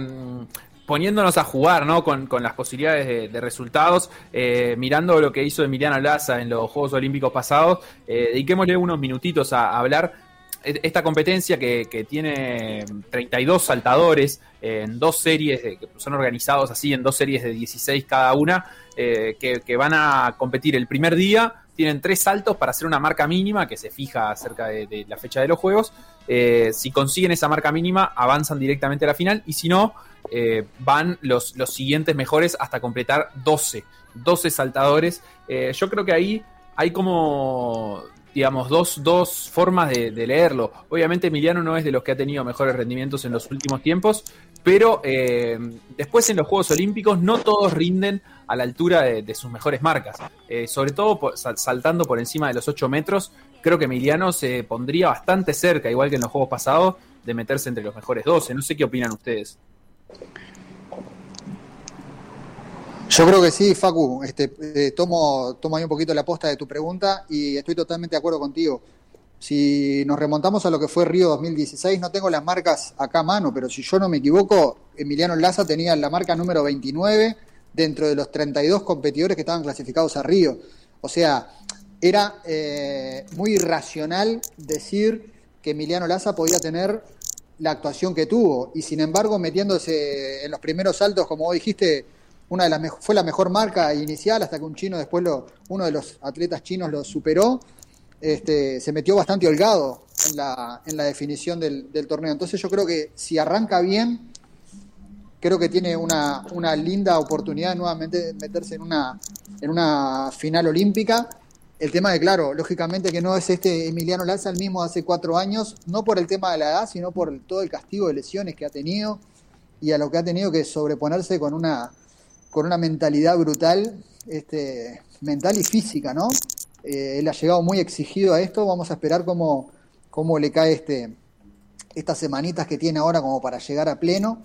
poniéndonos a jugar ¿no? con, las posibilidades de, resultados, eh, mirando lo que hizo Emiliano Laza en los Juegos Olímpicos pasados, eh, dediquémosle unos minutitos a, hablar esta competencia que, tiene 32 saltadores en dos series, que son organizados así en dos series de 16 cada una, eh, que, van a competir el primer día. Tienen tres saltos para hacer una marca mínima que se fija acerca de, la fecha de los juegos. Eh, si consiguen esa marca mínima, avanzan directamente a la final. Y si no, eh, van los, los, siguientes mejores hasta completar 12. 12 saltadores. Yo creo que ahí hay como digamos, dos, dos formas de, leerlo. Obviamente Emiliano no es de los que ha tenido mejores rendimientos en los últimos tiempos, pero eh, después en los Juegos Olímpicos no todos rinden a la altura de, sus mejores marcas. Eh, sobre todo saltando por encima de los 8 metros, creo que Emiliano se pondría bastante cerca, igual que en los Juegos pasados, de meterse entre los mejores 12. No sé qué opinan ustedes. Yo creo que sí, Facu. Este, eh, tomo, tomo ahí un poquito la posta de tu pregunta y estoy totalmente de acuerdo contigo. Si nos remontamos a lo que fue Río 2016, no tengo las marcas acá a mano, pero si yo no me equivoco, Emiliano Laza tenía la marca número 29 dentro de los 32 competidores que estaban clasificados a Río. O sea, era eh, muy irracional decir que Emiliano Laza podía tener la actuación que tuvo y sin embargo metiéndose en los primeros saltos, como vos dijiste, una de las fue la mejor marca inicial hasta que un chino después lo, uno de los atletas chinos lo superó. Este, se metió bastante holgado en la, definición del, torneo. Entonces yo creo que si arranca bien, creo que tiene una, linda oportunidad de nuevamente meterse en una, final olímpica. El tema de, claro, lógicamente que no es este Emiliano Laza el mismo de hace cuatro años, no por el tema de la edad, sino por todo el castigo de lesiones que ha tenido y a lo que ha tenido que sobreponerse con una, con una mentalidad brutal, este, mental y física, ¿no? Eh, él ha llegado muy exigido a esto, vamos a esperar cómo, cómo le cae este, estas semanitas que tiene ahora como para llegar a pleno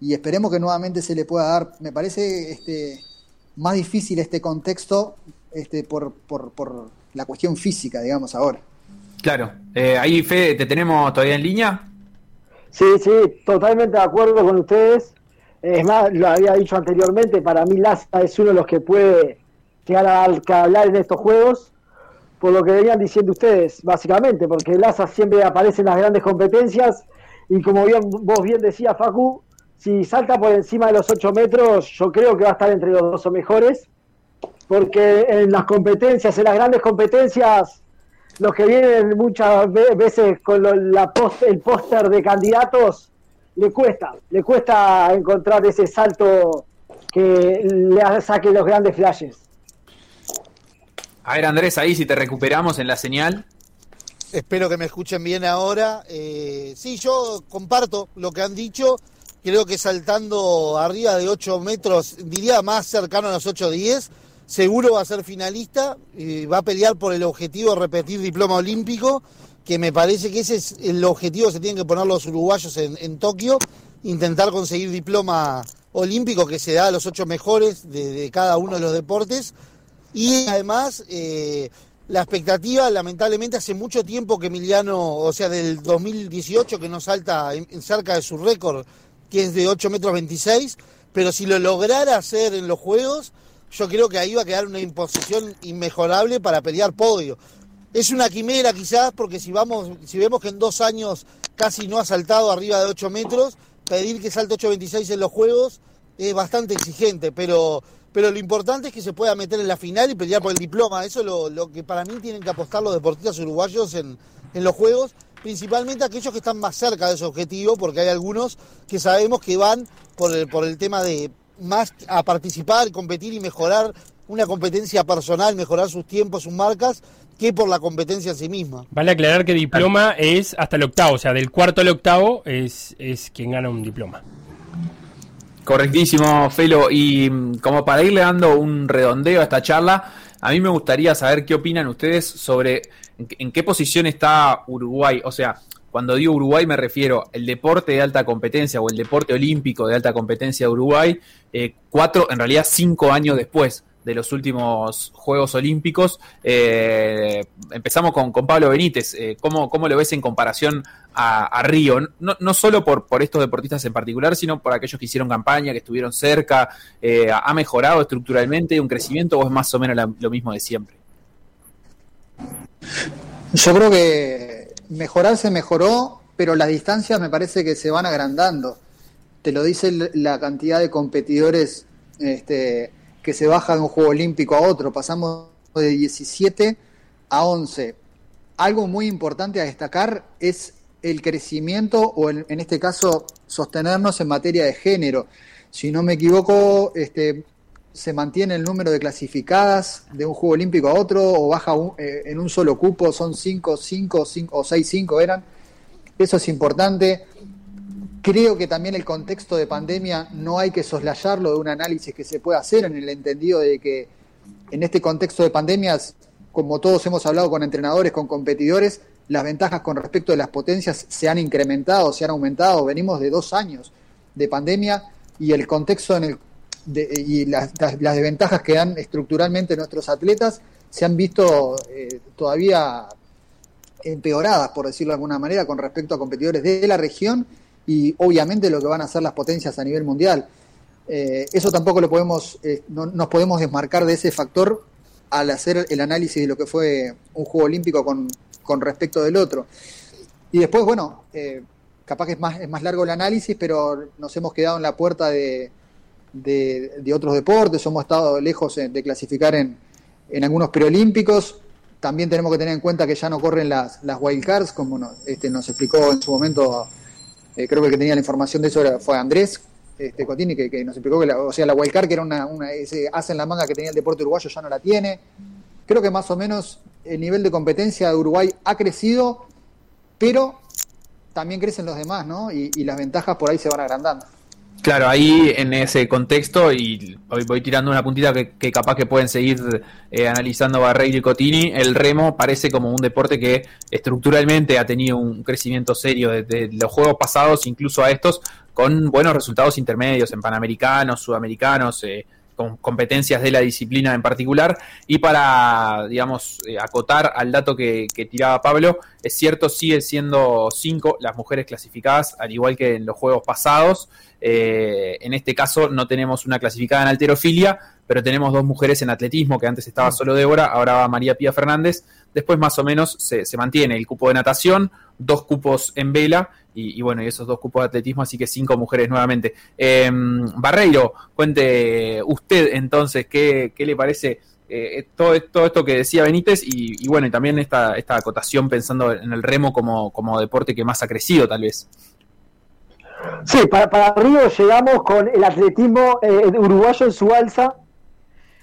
y esperemos que nuevamente se le pueda dar, me parece este, más difícil este contexto este, por, por, por la cuestión física, digamos, ahora. Claro, eh, ahí Fede, ¿te tenemos todavía en línea? Sí, sí, totalmente de acuerdo con ustedes. Es más, lo había dicho anteriormente, para mí Laza es uno de los que puede llegar a hablar en estos juegos, por lo que venían diciendo ustedes, básicamente, porque Laza siempre aparece en las grandes competencias y como bien, vos bien decías, Facu, si salta por encima de los 8 metros, yo creo que va a estar entre los dos o mejores, porque en las competencias, en las grandes competencias, los que vienen muchas veces con lo, el póster de candidatos, le cuesta, le cuesta encontrar ese salto que le saque los grandes flashes. A ver, Andrés, ahí si te recuperamos en la señal. Espero que me escuchen bien ahora. Eh, sí, yo comparto lo que han dicho. Creo que saltando arriba de 8 metros, diría más cercano a los 8-10, seguro va a ser finalista. Eh, va a pelear por el objetivo de repetir diploma olímpico que me parece que ese es el objetivo que se tienen que poner los uruguayos en, Tokio, intentar conseguir diploma olímpico que se da a los ocho mejores de, cada uno de los deportes. Y además, eh, la expectativa, lamentablemente, hace mucho tiempo que Emiliano, o sea, del 2018, que no salta cerca de su récord, que es de 8 metros 26, pero si lo lograra hacer en los Juegos, yo creo que ahí va a quedar una imposición inmejorable para pelear podio. Es una quimera quizás, porque si vamos, si vemos que en dos años casi no ha saltado arriba de 8 metros, pedir que salte 8.26 en los juegos es bastante exigente, pero, pero lo importante es que se pueda meter en la final y pelear por el diploma. Eso es lo, lo que para mí tienen que apostar los deportistas uruguayos en, en los juegos, principalmente aquellos que están más cerca de ese objetivo, porque hay algunos que sabemos que van por el, por el tema de más a participar, competir y mejorar una competencia personal, mejorar sus tiempos, sus marcas, que por la competencia en sí misma. Vale aclarar que diploma es hasta el octavo, o sea, del cuarto al octavo es, es quien gana un diploma. Correctísimo, Felo. Y mm, como para irle dando un redondeo a esta charla, a mí me gustaría saber qué opinan ustedes sobre en, en qué posición está Uruguay. O sea, cuando digo Uruguay me refiero al deporte de alta competencia o el deporte olímpico de alta competencia de Uruguay, eh, cuatro, en realidad cinco años después de los últimos Juegos Olímpicos. Eh, empezamos con, con, Pablo Benítez. Eh, ¿cómo, ¿cómo, lo ves en comparación a, a Río? No, no solo por, por, estos deportistas en particular, sino por aquellos que hicieron campaña, que estuvieron cerca. Eh, ¿Ha mejorado estructuralmente un crecimiento o es más o menos lo mismo de siempre? Yo creo que mejorar se mejoró, pero las distancias me parece que se van agrandando. Te lo dice la cantidad de competidores este, que se baja de un juego olímpico a otro. Pasamos de 17 a 11. Algo muy importante a destacar es el crecimiento o en, este caso sostenernos en materia de género. Si no me equivoco, este, se mantiene el número de clasificadas de un juego olímpico a otro o baja un, eh, en un solo cupo, son 5, 5, 5 o 6, 5 eran. Eso es importante. Creo que también el contexto de pandemia no hay que soslayarlo de un análisis que se puede hacer en el entendido de que en este contexto de pandemias, como todos hemos hablado con entrenadores, con competidores, las ventajas con respecto de las potencias se han incrementado, se han aumentado. Venimos de dos años de pandemia y el contexto en el, de, y las, desventajas que dan estructuralmente nuestros atletas se han visto eh, todavía empeoradas, por decirlo de alguna manera, con respecto a competidores de la región y obviamente lo que van a hacer las potencias a nivel mundial. Eh, eso tampoco lo podemos, eh, no nos podemos desmarcar de ese factor al hacer el análisis de lo que fue un juego olímpico con, con respecto del otro. Y después, bueno, eh, capaz que es más, es más largo el análisis, pero nos hemos quedado en la puerta de, de, otros deportes, hemos estado lejos de clasificar en, en algunos preolímpicos. También tenemos que tener en cuenta que ya no corren las, las wildcards, como nos, este, nos explicó en su momento eh, creo que el que tenía la información de eso fue Andrés este, Cotini, que, nos explicó que la, o sea, la wildcard, que era una, una ese hace en la manga que tenía el deporte uruguayo, ya no la tiene. Creo que más o menos el nivel de competencia de Uruguay ha crecido, pero también crecen los demás, ¿no? Y las ventajas por ahí se van agrandando. Claro, ahí en ese contexto, y hoy voy tirando una puntita que, capaz que pueden seguir eh, analizando Barreiro y Cotini, el remo parece como un deporte que estructuralmente ha tenido un crecimiento serio desde los juegos pasados, incluso a estos, con buenos resultados intermedios en panamericanos, sudamericanos, eh, con competencias de la disciplina en particular. Y para, digamos, eh, acotar al dato que, que, tiraba Pablo, es cierto, sigue siendo cinco las mujeres clasificadas, al igual que en los juegos pasados. Eh, en este caso no tenemos una clasificada en alterofilia, pero tenemos dos mujeres en atletismo, que antes estaba solo Débora, ahora va María Pía Fernández. Después más o menos se, se mantiene el cupo de natación, dos cupos en vela y, y, bueno, y esos dos cupos de atletismo, así que cinco mujeres nuevamente. Eh, Barreiro, cuente usted entonces qué, qué le parece eh, todo, todo, esto que decía Benítez y, y, bueno, y también esta, esta acotación pensando en el remo como, como deporte que más ha crecido tal vez. Sí, para, para Río llegamos con el atletismo eh, uruguayo en su alza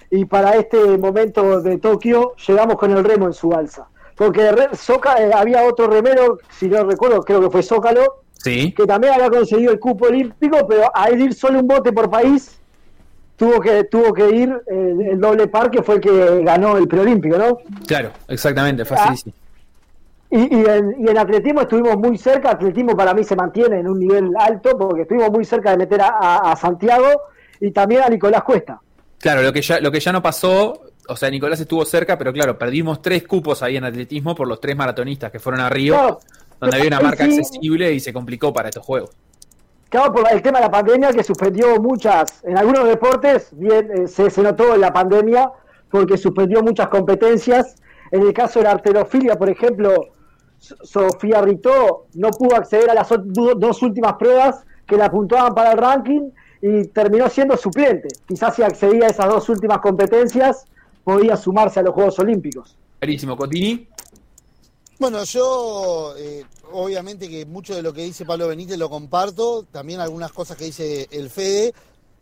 y para este momento de Tokio llegamos con el remo en su alza. Porque Soca, eh, había otro remero, si no recuerdo, creo que fue Zócalo, sí. que también había conseguido el cupo olímpico, pero al ir solo un bote por país, tuvo que tuvo que ir el, el doble par, que fue el que ganó el preolímpico, ¿no? Claro, exactamente, facilísimo. Ah, y, y, en, y, en, atletismo estuvimos muy cerca, atletismo para mí se mantiene en un nivel alto, porque estuvimos muy cerca de meter a, a, a Santiago y también a Nicolás Cuesta. Claro, lo que ya, lo que ya no pasó, o sea, Nicolás estuvo cerca, pero claro, perdimos tres cupos ahí en atletismo por los tres maratonistas que fueron a Río, claro, donde había una marca sí, accesible y se complicó para estos juegos. Claro, por el tema de la pandemia que suspendió muchas, en algunos deportes, bien, eh, se, se notó en la pandemia, porque suspendió muchas competencias. En el caso de la arterofilia, por ejemplo, Sofía Ritó no pudo acceder a las dos últimas pruebas que la puntuaban para el ranking y terminó siendo suplente. Quizás si accedía a esas dos últimas competencias podía sumarse a los Juegos Olímpicos. Clarísimo, Cotini. Bueno, yo eh, obviamente que mucho de lo que dice Pablo Benítez lo comparto, también algunas cosas que dice el Fede.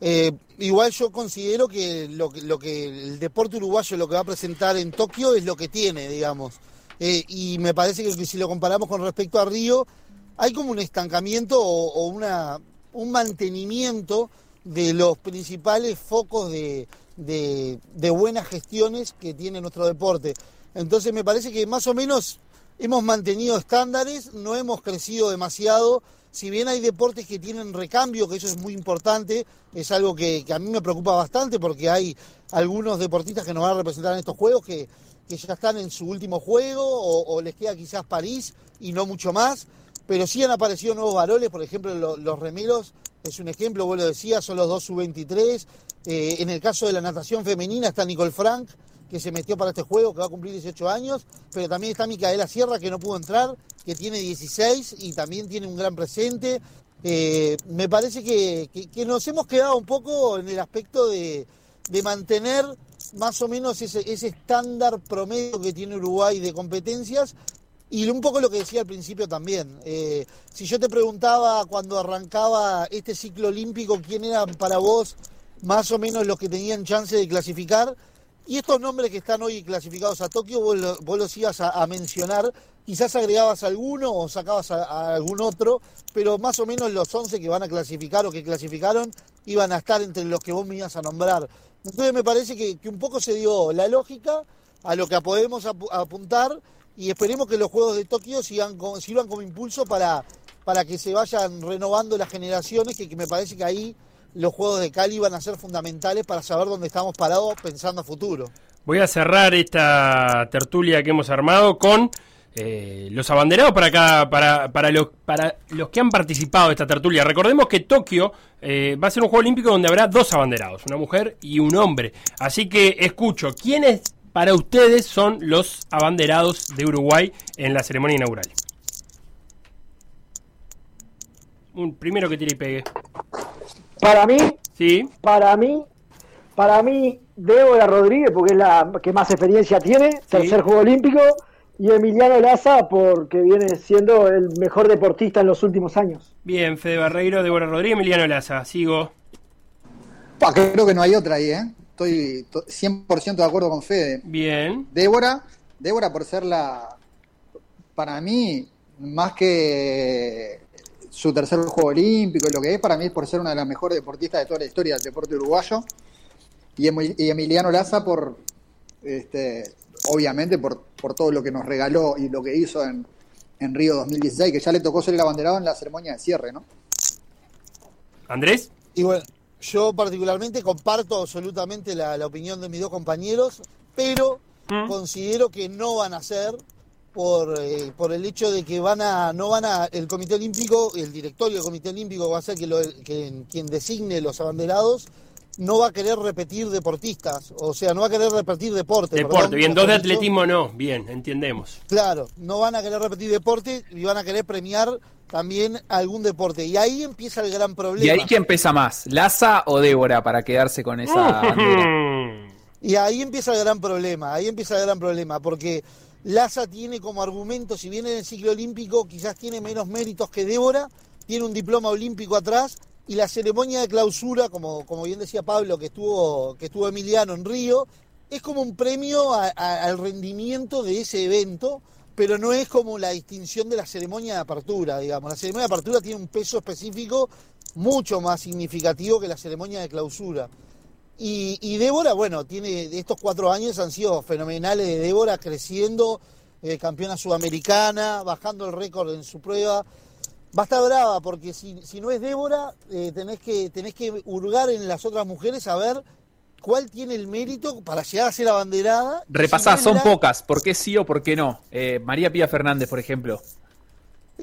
Eh, igual yo considero que lo, lo que el deporte uruguayo lo que va a presentar en Tokio es lo que tiene, digamos. Eh, y me parece que si lo comparamos con respecto a Río, hay como un estancamiento o, o una, un mantenimiento de los principales focos de, de, buenas gestiones que tiene nuestro deporte. Entonces me parece que más o menos hemos mantenido estándares, no hemos crecido demasiado, si bien hay deportes que tienen recambio, que eso es muy importante, es algo que, que a mí me preocupa bastante porque hay algunos deportistas que nos van a representar en estos juegos que, que ya están en su último juego o les queda quizás París y no mucho más, pero sí han aparecido nuevos varones, por ejemplo lo- los remeros es un ejemplo, vos lo decías, son los dos sub-23, eh, en el caso de la natación femenina está Nicole Frank, que se metió para este juego, que va a cumplir 18 años, pero también está Micaela Sierra, que no pudo entrar, que tiene 16 y también tiene un gran presente. Eh, me parece que, nos hemos quedado un poco en el aspecto de, mantener más o menos ese estándar promedio que tiene Uruguay de competencias y un poco lo que decía al principio también. Eh, si yo te preguntaba cuando arrancaba este ciclo olímpico, quién eran para vos más o menos los que tenían chance de clasificar, y estos nombres que están hoy clasificados a Tokio, vos, lo- vos los ibas a, mencionar, quizás agregabas alguno o sacabas a, algún otro, pero más o menos los 11 que van a clasificar o que clasificaron iban a estar entre los que vos me ibas a nombrar. Entonces me parece que, un poco se dio la lógica a lo que podemos apu- apuntar y esperemos que los Juegos de Tokio sigan sirvan como impulso para, para que se vayan renovando las generaciones, que, que me parece que ahí los Juegos de Cali van a ser fundamentales para saber dónde estamos parados pensando a futuro. Voy a cerrar esta tertulia que hemos armado con eh, los abanderados para cada, para, para, los, para los que han participado de esta tertulia. Recordemos que Tokio eh, va a ser un juego olímpico donde habrá dos abanderados, una mujer y un hombre. Así que escucho, ¿quiénes para ustedes son los abanderados de Uruguay en la ceremonia inaugural? Un primero que tire y pegue. Para mí, Sí, para mí, para mí, Débora Rodríguez, porque es la que más experiencia tiene, tercer Juego Olímpico, y Emiliano Laza, porque viene siendo el mejor deportista en los últimos años. bien, Fede Barreiro, Débora Rodríguez, Emiliano Laza. Sigo. Pa, creo que no hay otra ahí, ¿eh? Estoy to- 100% de acuerdo con Fede. Bien. Débora, Débora por ser la, para mí, más que su tercer juego olímpico y lo que es, para mí es por ser una de las mejores deportistas de toda la historia del deporte uruguayo. Y Emiliano Laza por, este, obviamente, por, por todo lo que nos regaló y lo que hizo en, en Río 2016, que ya le tocó ser el abanderado en la ceremonia de cierre, ¿no? Andrés. Y bueno, yo particularmente comparto absolutamente la, la opinión de mis dos compañeros, pero considero que no van a ser por, eh, por el hecho de que van a, no van a, el Comité Olímpico, el directorio del Comité Olímpico va a ser que, lo- que quien designe los abanderados, no va a querer repetir deportistas, o sea, no va a querer repetir deporte. Deporte. perdón, Bien, dos de dicho. atletismo no. Bien, entendemos. Claro, no van a querer repetir deporte y van a querer premiar también algún deporte. Y ahí empieza el gran problema. ¿Y ahí quién pesa más? ¿Laza o Débora para quedarse con esa bandera? Y ahí empieza el gran problema, ahí empieza el gran problema, porque Laza tiene como argumento, si bien en el ciclo olímpico quizás tiene menos méritos que Débora, tiene un diploma olímpico atrás, y la ceremonia de clausura, como, como bien decía Pablo, que estuvo, que estuvo Emiliano en Río, es como un premio al rendimiento de ese evento, pero no es como la distinción de la ceremonia de apertura, digamos. La ceremonia de apertura tiene un peso específico mucho más significativo que la ceremonia de clausura. Y, y Débora, bueno, tiene estos cuatro años han sido fenomenales de Débora, creciendo, eh, campeona sudamericana, bajando el récord en su prueba. Va a estar brava, porque si, si no es Débora, eh, tenés, que, tenés que hurgar en las otras mujeres a ver cuál tiene el mérito para llegar a ser abanderada. Repasá, Si son no es la- pocas. ¿Por qué sí o por qué no? Eh, María Pía Fernández, por ejemplo.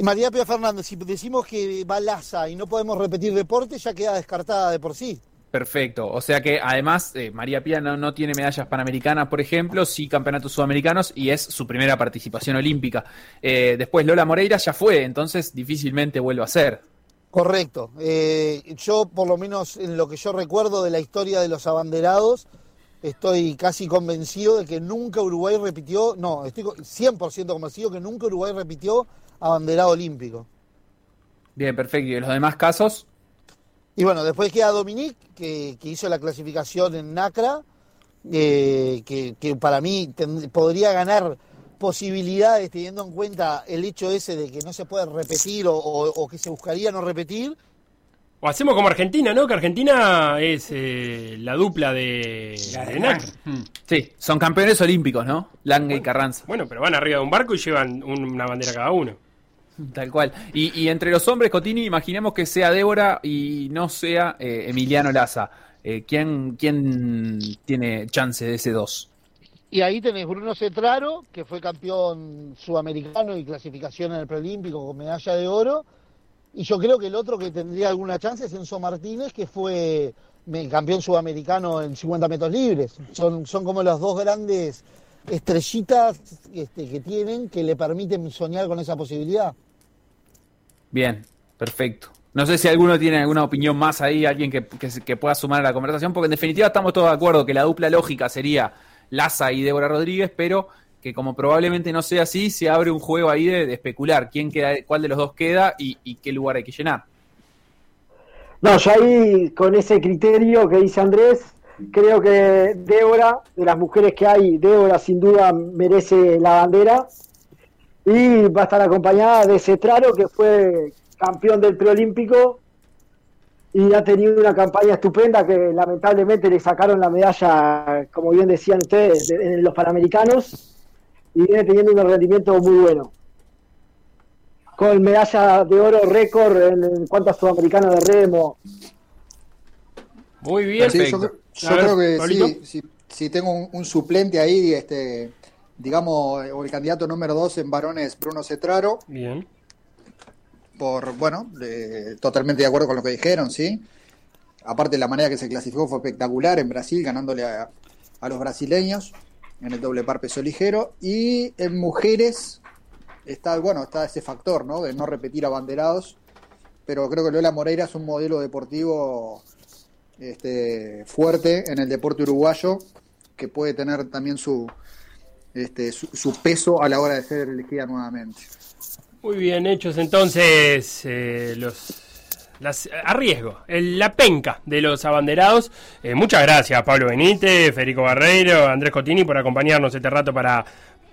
María Pía Fernández, si decimos que va Laza y no podemos repetir deporte, ya queda descartada de por sí. Perfecto. O sea que además eh, María Pía no, no tiene medallas panamericanas, por ejemplo, sí campeonatos sudamericanos y es su primera participación olímpica. Eh, después Lola Moreira ya fue, entonces difícilmente vuelve a ser. Correcto. Eh, yo, por lo menos en lo que yo recuerdo de la historia de los abanderados, estoy casi convencido de que nunca Uruguay repitió, no, estoy co- 100% convencido que nunca Uruguay repitió abanderado olímpico. Bien, perfecto. ¿Y en los demás casos? Y bueno, después queda Dominique, que, que hizo la clasificación en NACRA, eh, que, que para mí ten- podría ganar posibilidades teniendo en cuenta el hecho ese de que no se puede repetir o, o- o que se buscaría no repetir. O hacemos como Argentina, ¿no? Que Argentina es eh, la dupla de, de NAC. Sí, son campeones olímpicos, ¿no? Lange y Carranza. Bueno, pero van arriba de un barco y llevan un- una bandera cada uno. Tal cual. Y, entre los hombres, Cotini, imaginemos que sea Débora y no sea eh, Emiliano Laza. Eh, ¿quién, ¿Quién tiene chance de ese dos? Y ahí tenés Bruno Cetraro, que fue campeón sudamericano y clasificación en el preolímpico con medalla de oro. Y yo creo que el otro que tendría alguna chance es Enzo Martínez, que fue campeón sudamericano en 50 metros libres. Son, son como las dos grandes estrellitas este, que tienen que le permiten soñar con esa posibilidad. Bien, perfecto. No sé si alguno tiene alguna opinión más ahí, alguien que, que que pueda sumar a la conversación, porque en definitiva estamos todos de acuerdo que la dupla lógica sería Laza y Débora Rodríguez, pero que como probablemente no sea así, se abre un juego ahí de, de especular quién queda, cuál de los dos queda y, y qué lugar hay que llenar. No, yo ahí con ese criterio que dice Andrés, creo que Débora, de las mujeres que hay, Débora sin duda merece la bandera y va a estar acompañada de Cetraro, que fue campeón del preolímpico y ha tenido una campaña estupenda que lamentablemente le sacaron la medalla, como bien decían ustedes, de- en los Panamericanos y viene teniendo un rendimiento muy bueno. Con medalla de oro récord en, en cuanto a sudamericano de remo, Muy bien. Sí, yo, creo que sí, si, si tengo un, un suplente ahí, este, digamos, o el candidato número dos en varones, Bruno Cetraro, Bien. por, bueno, totalmente de acuerdo con lo que dijeron, ¿sí? Aparte, la manera que se clasificó fue espectacular en Brasil, ganándole a, a los brasileños en el doble par peso ligero. Y en mujeres está, bueno, está ese factor, ¿no? De no repetir abanderados. Pero creo que Lola Moreira es un modelo deportivo este, fuerte en el deporte uruguayo, que puede tener también su, este, su, su peso a la hora de ser elegida nuevamente. Muy bien hechos entonces eh, los las, a riesgo, el- la penca de los abanderados. Eh, muchas gracias Pablo Benítez, Federico Barreiro, Andrés Cotini por acompañarnos este rato para,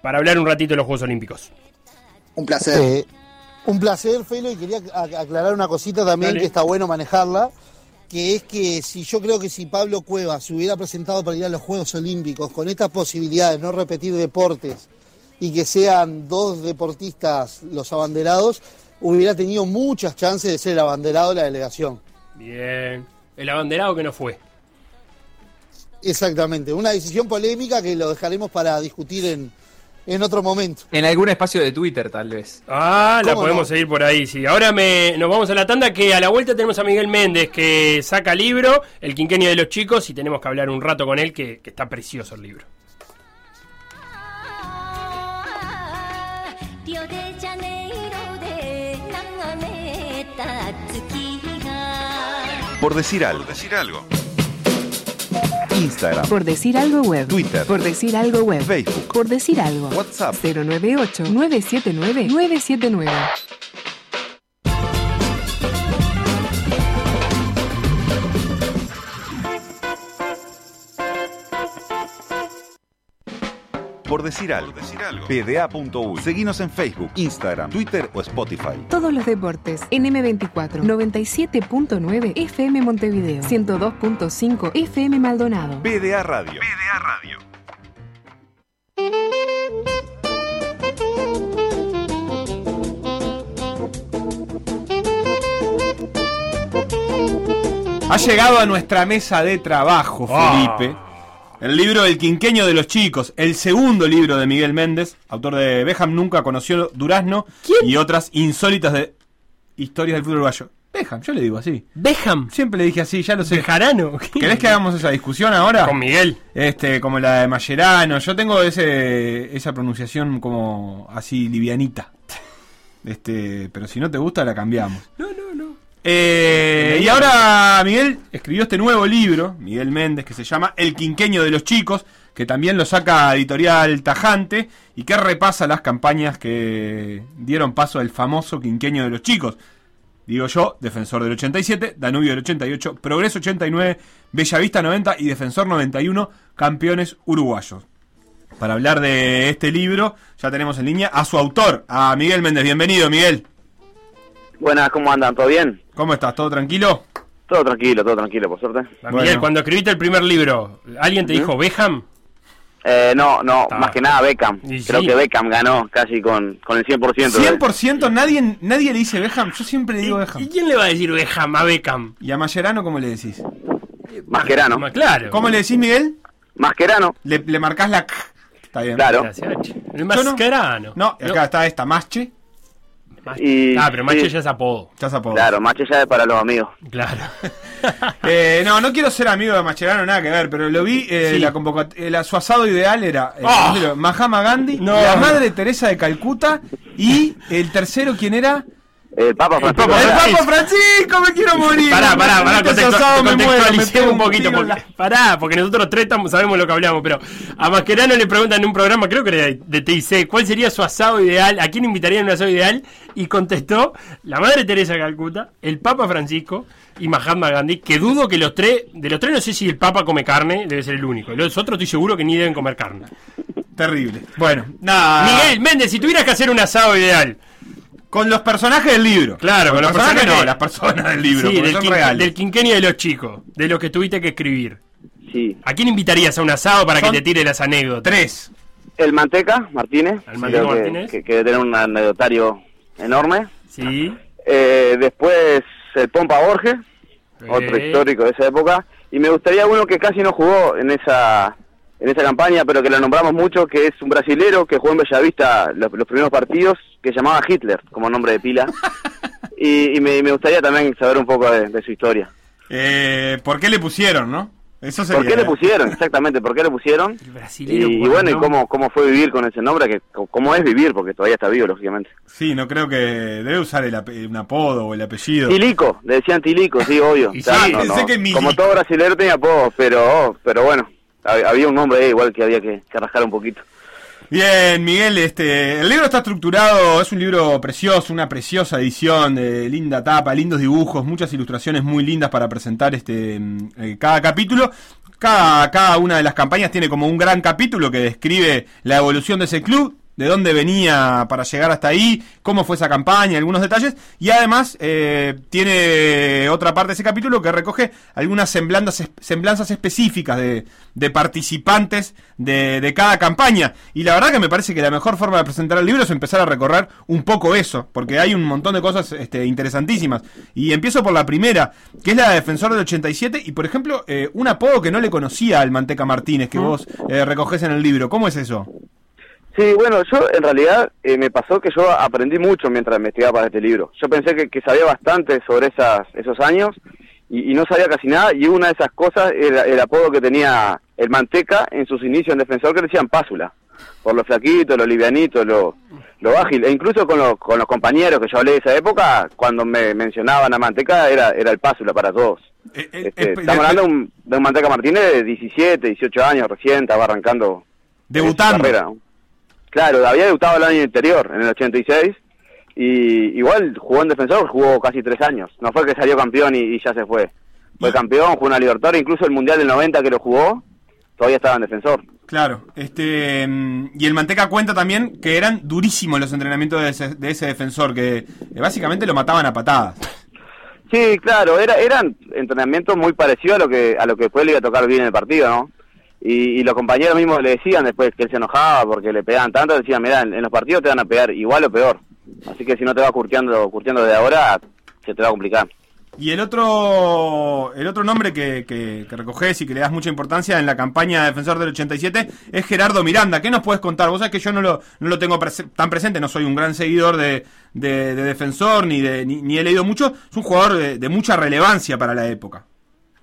para hablar un ratito de los Juegos Olímpicos. Un placer. Eh, un placer, Felo, y quería ac- aclarar una cosita también Dale. que está bueno manejarla, que es que si yo creo que si Pablo Cuevas se hubiera presentado para ir a los Juegos Olímpicos con estas posibilidades de no repetir deportes y que sean dos deportistas los abanderados, hubiera tenido muchas chances de ser el abanderado de la delegación. Bien. El abanderado que no fue. Exactamente, una decisión polémica que lo dejaremos para discutir en, en otro momento. En algún espacio de Twitter, tal vez. Ah, la podemos seguir por ahí, sí. Ahora me, nos vamos a la tanda que a la vuelta tenemos a Miguel Méndez que saca libro, El quinquenio de los chicos, y tenemos que hablar un rato con él, que, que está precioso el libro. Por decir algo. Por decir algo. Instagram, Por decir algo web. Twitter. Por decir algo web. Facebook, Por decir algo. WhatsApp. 098-979-979. Por decir algo. PDA.U. Seguinos en Facebook, Instagram, Twitter o Spotify. Todos los deportes en M24 97.9 FM Montevideo 102.5 FM Maldonado. PDA Radio. PDA Radio. Ha llegado a nuestra mesa de trabajo, Ah. Felipe. El libro El Quinqueño de los Chicos, el segundo libro de Miguel Méndez, autor de Beham Nunca conoció Durazno y otras insólitas de historias del fútbol uruguayo. Beham, yo le digo así. Beham. Siempre le dije así, ya lo sé. Bejarano. ¿Querés que hagamos esa discusión ahora? Con Miguel. Este, como la de Mascherano. Yo tengo ese, esa pronunciación como así livianita. Este, pero si no te gusta la cambiamos. No, no. Eh, y ahora Miguel escribió este nuevo libro, Miguel Méndez, que se llama El Quinqueño de los Chicos, que también lo saca editorial Tajante y que repasa las campañas que dieron paso al famoso Quinqueño de los Chicos. Digo yo, Defensor del 87, Danubio del 88, Progreso 89, Bellavista 90 y Defensor 91, campeones uruguayos. Para hablar de este libro, ya tenemos en línea a su autor, a Miguel Méndez. Bienvenido, Miguel. Buenas, ¿cómo andan? ¿Todo bien? ¿Cómo estás? ¿Todo tranquilo? Todo tranquilo, todo tranquilo, por suerte. Bueno. Miguel, cuando escribiste el primer libro, ¿alguien te dijo Beham? Eh, no, no, Ah. más que nada Beckham. Y Creo sí. que Beckham ganó casi con, con el 100%. de- 100% nadie, nadie le dice Beckham. Yo siempre le digo Beckham. ¿Y quién le va a decir Beckham a Beckham? ¿Y a Mascherano cómo le decís? Mascherano. Claro. ¿Cómo le decís, Miguel? Mascherano. Le, le marcás la K. Está bien. Claro. Gracias, H. El Yo no. No, acá está esta, Masche. Y, Ah, pero Mache sí, ya es apodo. Ya se apodo. Claro, Mache ya es para los amigos. Claro. <laughs> Eh, no, no quiero ser amigo de Mascherano, nada que ver, pero lo vi, eh, Sí. la eh, la- su asado ideal era eh, Ah. primero, Mahatma Gandhi, No. la madre Teresa de Calcuta y el tercero, ¿quién era? El Papa Francisco. Papa ¡El. Papa Francisco! ¡Me quiero morir! Pará, pará, pará, contextualicemos un poquito. Porque, la- Pará, porque nosotros tres estamos- sabemos lo que hablamos, pero a Mascherano le preguntan en un programa, creo que era de, TIC, ¿cuál sería su asado ideal? ¿A quién invitarían un asado ideal? Y contestó la madre Teresa de Calcuta, el Papa Francisco y Mahatma Gandhi, que dudo que los tres, de los tres no sé si el Papa come carne, debe ser el único. Los otros estoy seguro que ni deben comer carne. Terrible. Bueno, nada. Miguel Méndez, si tuvieras que hacer un asado ideal. Con los personajes del libro. Claro, con los personajes no, de- las personas del libro, Sí, porque del, son quin- reales. del quinquenio de los chicos, de los que tuviste que escribir. Sí. ¿A quién invitarías a un asado para Son que te tire las anécdotas? Tres. El Manteca, Martínez. El Manteca que- Martínez. Que, que debe tener un anecdotario enorme. Sí. Eh, después el Pompa Borges, otro histórico de esa época. Y me gustaría uno que casi no jugó en esa en esa campaña, pero que lo nombramos mucho, que es un brasilero que jugó en Bellavista los, los primeros partidos, que llamaba Hitler como nombre de pila. <laughs> y y me, me gustaría también saber un poco de, de su historia. Eh, ¿Por qué le pusieron, no? Eso sería. ¿Por qué le eh. pusieron? <laughs> Exactamente, ¿por qué le pusieron? brasilero Y, y bueno, y cómo, cómo fue vivir con ese nombre, que cómo es vivir, porque todavía está vivo, lógicamente. Sí, no creo que debe usar el ape- un apodo o el apellido. Tilico, le decían Tilico, sí, obvio. <laughs> Y O sea, sí, no, pensé no. que. Como todo brasileño tenía apodos, pero, pero bueno, había un nombre igual que había que, que rascar un poquito. Bien, Miguel, este, el libro está estructurado, es un libro precioso, una preciosa edición, de linda tapa, lindos dibujos, muchas ilustraciones muy lindas para presentar este mm, eh, cada capítulo. Cada, cada una de las campañas tiene como un gran capítulo que describe la evolución de ese club, de dónde venía para llegar hasta ahí, cómo fue esa campaña, algunos detalles, y además eh, tiene otra parte de ese capítulo que recoge algunas semblanzas, semblanzas específicas de, de participantes de, de cada campaña. Y la verdad que me parece que la mejor forma de presentar el libro es empezar a recorrer un poco eso, porque hay un montón de cosas este, interesantísimas. Y empiezo por la primera, que es la de Defensor del 87, y por ejemplo, eh, un apodo que no le conocía al Manteca Martínez, que vos eh, recoges en el libro. ¿Cómo es eso? Sí, bueno, yo en realidad eh, me pasó que yo aprendí mucho mientras investigaba para este libro. Yo pensé que, que sabía bastante sobre esas, esos años y, y no sabía casi nada. Y una de esas cosas era el apodo que tenía el Manteca en sus inicios en defensor, que le decían Pásula. Por lo flaquito, lo livianito, lo, lo ágil. E incluso con, los con los compañeros que yo hablé de esa época, cuando me mencionaban a Manteca, era, era el Pásula para todos. Este, eh, estamos hablando de un, de un Manteca Martínez de 17, 18 años recién, estaba arrancando Debutando. su carrera, ¿no? Claro, había debutado el año anterior, en el 86, y igual jugó en defensor, jugó casi tres años. No fue que salió campeón y, y ya se fue. Fue campeón, jugó una Libertadores, incluso el Mundial del 90 que lo jugó, todavía estaba en defensor. Claro, este mm, y el Manteca cuenta también que eran durísimos los entrenamientos de ese, de ese defensor, que eh, básicamente lo mataban a patadas. Sí, claro, era, eran entrenamientos muy parecidos a lo que a lo que después le iba a tocar bien en el partido, ¿no? Y, y los compañeros mismos le decían después que él se enojaba porque le pegaban tanto, decían, mira, en, en los partidos te van a pegar igual o peor. Así que si no te vas curtiendo, curtiendo de ahora, se te va a complicar. Y el otro el otro nombre que, que, que recoges y que le das mucha importancia en la campaña de Defensor del 87 es Gerardo Miranda. ¿Qué nos puedes contar? Vos sabés que yo no lo, no lo tengo prese- tan presente, no soy un gran seguidor de, de- de Defensor ni, de, ni, ni he leído mucho. Es un jugador de, de mucha relevancia para la época.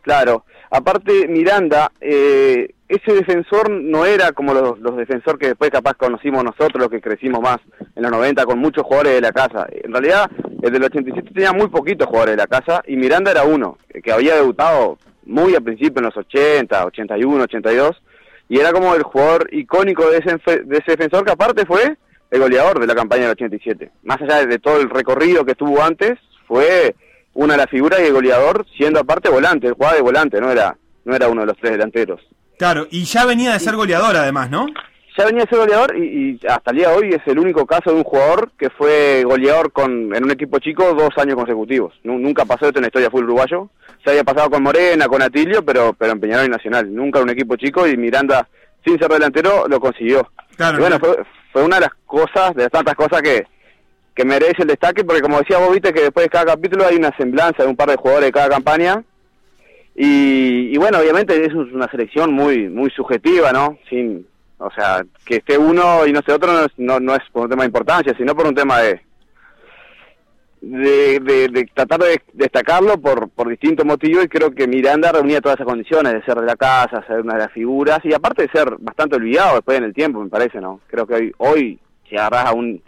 Claro, aparte Miranda, eh, ese defensor no era como los, los defensor que después capaz conocimos nosotros, los que crecimos más en los 90 con muchos jugadores de la casa. En realidad, el del 87 tenía muy poquitos jugadores de la casa y Miranda era uno, que había debutado muy al principio en los 80, 81, 82, y era como el jugador icónico de ese, de ese defensor que aparte fue el goleador de la campaña del 87. Más allá de todo el recorrido que tuvo antes, fue una de las figuras y el goleador siendo aparte volante, él jugaba de volante, no era, no era uno de los tres delanteros. Claro, y ya venía de ser goleador además, ¿no? Ya venía a ser goleador y, y hasta el día de hoy es el único caso de un jugador que fue goleador con, en un equipo chico dos años consecutivos. Nu- nunca pasó esto en la historia fútbol uruguayo. Se había pasado con Morena, con Atilio, pero, pero en Peñarol y Nacional. Nunca un equipo chico y Miranda sin ser delantero, lo consiguió. Claro, y bueno, claro. fue, fue una de las cosas, de las tantas cosas que, que merece el destaque, porque como decía vos, viste que después de cada capítulo hay una semblanza de un par de jugadores de cada campaña. Y, y bueno, obviamente es una selección muy muy subjetiva, ¿no? Sin, o sea, que esté uno y no esté otro no es, no, no es por un tema de importancia, sino por un tema de de, de, de tratar de destacarlo por, por distintos motivos y creo que Miranda reunía todas esas condiciones de ser de la casa, ser una de las figuras y aparte de ser bastante olvidado después en el tiempo, me parece, ¿no? Creo que hoy, hoy si agarras a un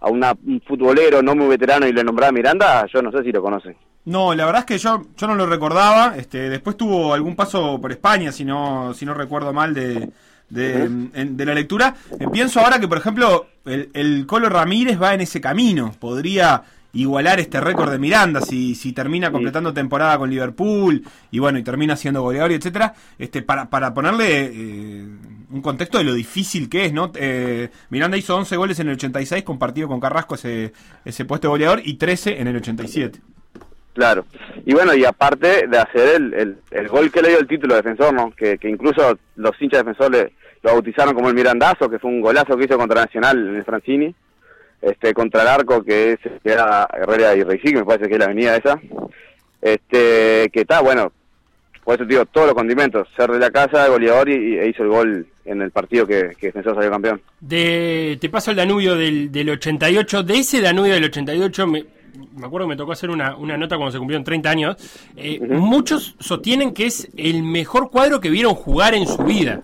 a una, un futbolero no muy veterano y le nombrás Miranda, yo no sé si lo conocen. No, la verdad es que yo, yo no lo recordaba. Este, después tuvo algún paso por España, si no, si no recuerdo mal de, de, en- de la lectura. Eh, pienso ahora que, por ejemplo, el, el Colo Ramírez va en ese camino. Podría igualar este récord de Miranda si, si termina completando temporada con Liverpool y bueno, y termina siendo goleador y etcétera. Este, para, para ponerle eh, un contexto de lo difícil que es, ¿no? Eh, Miranda hizo 11 goles en el 86, compartido con Carrasco ese, ese puesto de goleador, y 13 en el 87. Claro. Y bueno, y aparte de hacer el, el, el gol que le dio el título de defensor, ¿no? Que, que incluso los hinchas defensores lo bautizaron como el Mirandazo, que fue un golazo que hizo contra Nacional en el Francini, este contra el arco que es que era Herrera y Reisig, me parece que es la avenida esa. Este, que está, bueno, por eso te digo, todos los condimentos, ser de la casa, goleador y, e hizo el gol en el partido que, que Defensor salió campeón. De, te paso el Danubio del, del 88. De ese Danubio del 88, me, me acuerdo que me tocó hacer una, una nota cuando se cumplieron 30 años. Eh, Muchos sostienen que es el mejor cuadro que vieron jugar en su vida.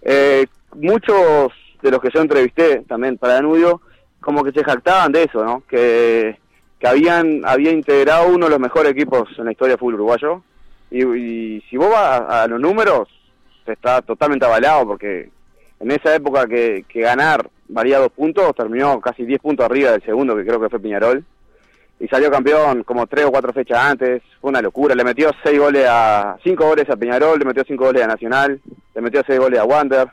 Eh, muchos de los que yo entrevisté también para Danubio, como que se jactaban de eso, ¿no? Que, que habían había integrado uno de los mejores equipos en la historia del fútbol uruguayo. Y, y si vos vas a, los números, está totalmente avalado, porque en esa época que, que ganar valía dos puntos, terminó casi 10 puntos arriba del segundo, que creo que fue Piñarol. Y salió campeón como tres o cuatro fechas antes, fue una locura. Le metió seis goles a cinco goles a Peñarol, le metió cinco goles a Nacional, le metió seis goles a Wander.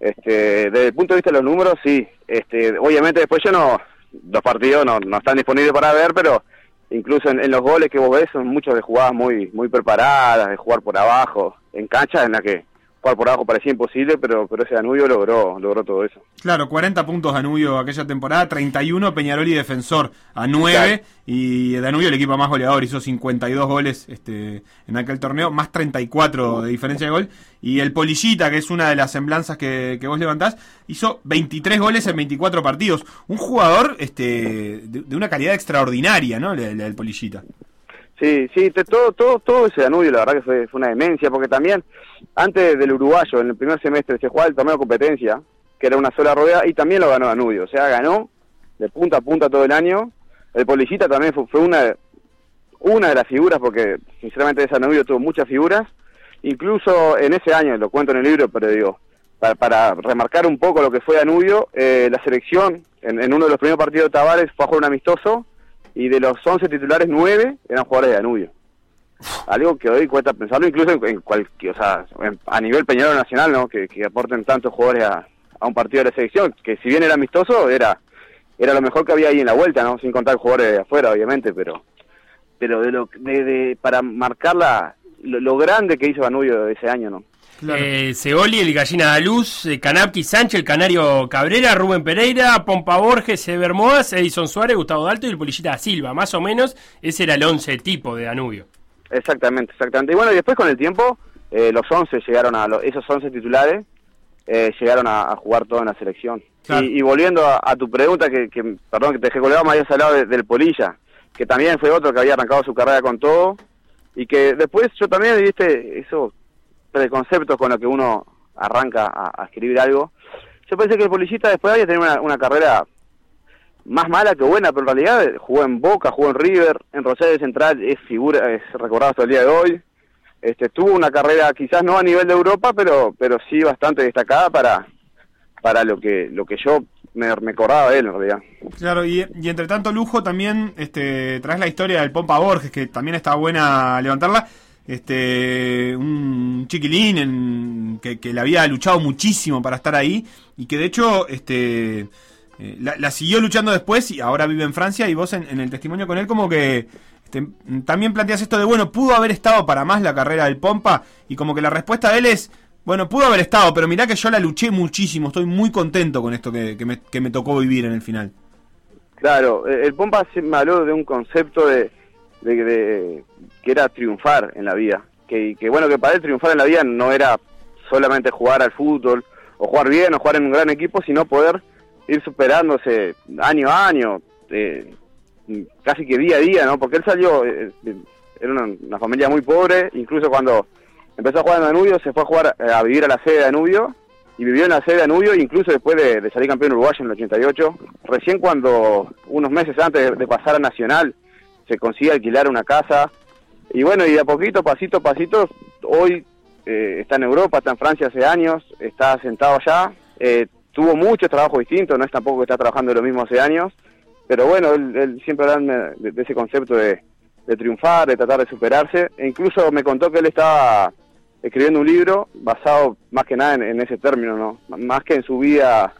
Este, desde el punto de vista de los números, sí. Este, obviamente después ya no, los partidos no, no están disponibles para ver, pero incluso en, en los goles que vos ves son muchos de jugadas muy, muy preparadas, de jugar por abajo, en canchas en la que jugar por abajo parecía imposible, pero, pero ese Danubio logró, logró todo eso. Claro, 40 puntos Danubio aquella temporada, 31 Peñarol y Defensor a 9 Claro. y Danubio el equipo más goleador, hizo 52 goles este, en aquel torneo, más 34 de diferencia de gol. Y el Polillita, que es una de las semblanzas que, que vos levantás, hizo 23 goles en 24 partidos. Un jugador este, de, de una calidad extraordinaria, ¿no? El, el- el Polillita. Sí, sí, te- todo, todo, todo ese Danubio, la verdad que fue, una demencia, porque también antes del uruguayo, en el primer semestre, se jugaba el torneo de competencia, que era una sola rueda, y también lo ganó Danubio, o sea, ganó de punta a punta todo el año. El Polillita también fue, una, una de las figuras, porque sinceramente ese Danubio tuvo muchas figuras, incluso en ese año, lo cuento en el libro, pero digo, para, para remarcar un poco lo que fue Danubio, eh, la selección, en, en uno de los primeros partidos de Tavares, fue a jugar un amistoso, y de los 11 titulares, 9 eran jugadores de Danubio. Algo que hoy cuesta pensarlo, incluso en, cualquier, o sea, a nivel Peñarol Nacional, ¿no? Que, que aporten tantos jugadores a, a un partido de la selección, que si bien era amistoso, era era lo mejor que había ahí en la vuelta, ¿no? Sin contar jugadores de afuera, obviamente, pero pero de lo de, de- para marcar la, lo, lo grande que hizo Danubio ese año, ¿no? Eh, Seoli, el Gallina de Luz, eh, Canapki Sánchez, el Canario Cabrera, Rubén Pereira, Pompa Borges, Eber Moas, Edison Suárez, Gustavo Dalto y el Polillita Silva. Más o menos, ese era el 11 tipo de Danubio. Exactamente, exactamente. Y bueno, y después con el tiempo, eh, los 11 llegaron a, lo- esos 11 titulares eh, llegaron a, a jugar todo en la selección. Claro. Y, y volviendo a, a tu pregunta, que, que perdón que te dejé colgado, me habías hablado de- del Polilla, que también fue otro que había arrancado su carrera con todo, y que después yo también, viste, esos preconceptos con los que uno arranca a, escribir algo, yo pensé que el Polillita después había tenido una, una carrera más mala que buena, pero en realidad jugó en Boca, jugó en River, en Rosario Central es figura, es recordado hasta el día de hoy. Este, tuvo una carrera quizás no a nivel de Europa, pero pero sí bastante destacada para para lo que lo que yo me, me acordaba de él en realidad. Claro, y, y entre tanto lujo también este, traes la historia del Pompa Borges, que también está buena levantarla. Este, un chiquilín en- que, que le había luchado muchísimo para estar ahí y que de hecho este, eh, la, siguió luchando después y ahora vive en Francia y vos en, en el testimonio con él como que este, también planteas esto de, bueno, pudo haber estado para más la carrera del Pompa y como que la respuesta de él es, Bueno, pudo haber estado, pero mirá que yo la luché muchísimo. Estoy muy contento con esto que, que me, que me tocó vivir en el final. Claro, el Pompa se me de un concepto de, de- de- que era triunfar en la vida. Que, que bueno, que para él triunfar en la vida no era solamente jugar al fútbol o jugar bien o jugar en un gran equipo, sino poder ir superándose año a año, eh, casi que día a día, ¿no? Porque él salió, eh, eh, era una, familia muy pobre, incluso cuando empezó a jugar en Danubio, se fue a jugar a vivir a la sede de Danubio y vivió en la sede de Danubio incluso después de, de salir campeón uruguayo en el 88. Recién cuando, unos meses antes de pasar a Nacional, se consigue alquilar una casa. Y bueno, y de a poquito, pasito a pasito, hoy eh, está en Europa, está en Francia hace años, está sentado allá. eh, tuvo muchos trabajos distintos, no es tampoco que está trabajando lo mismo hace años. Pero bueno, él, él siempre habla de, ese concepto de, triunfar, de tratar de superarse. E incluso me contó que él estaba escribiendo un libro basado más que nada en, en ese término, ¿no? Más que en su vida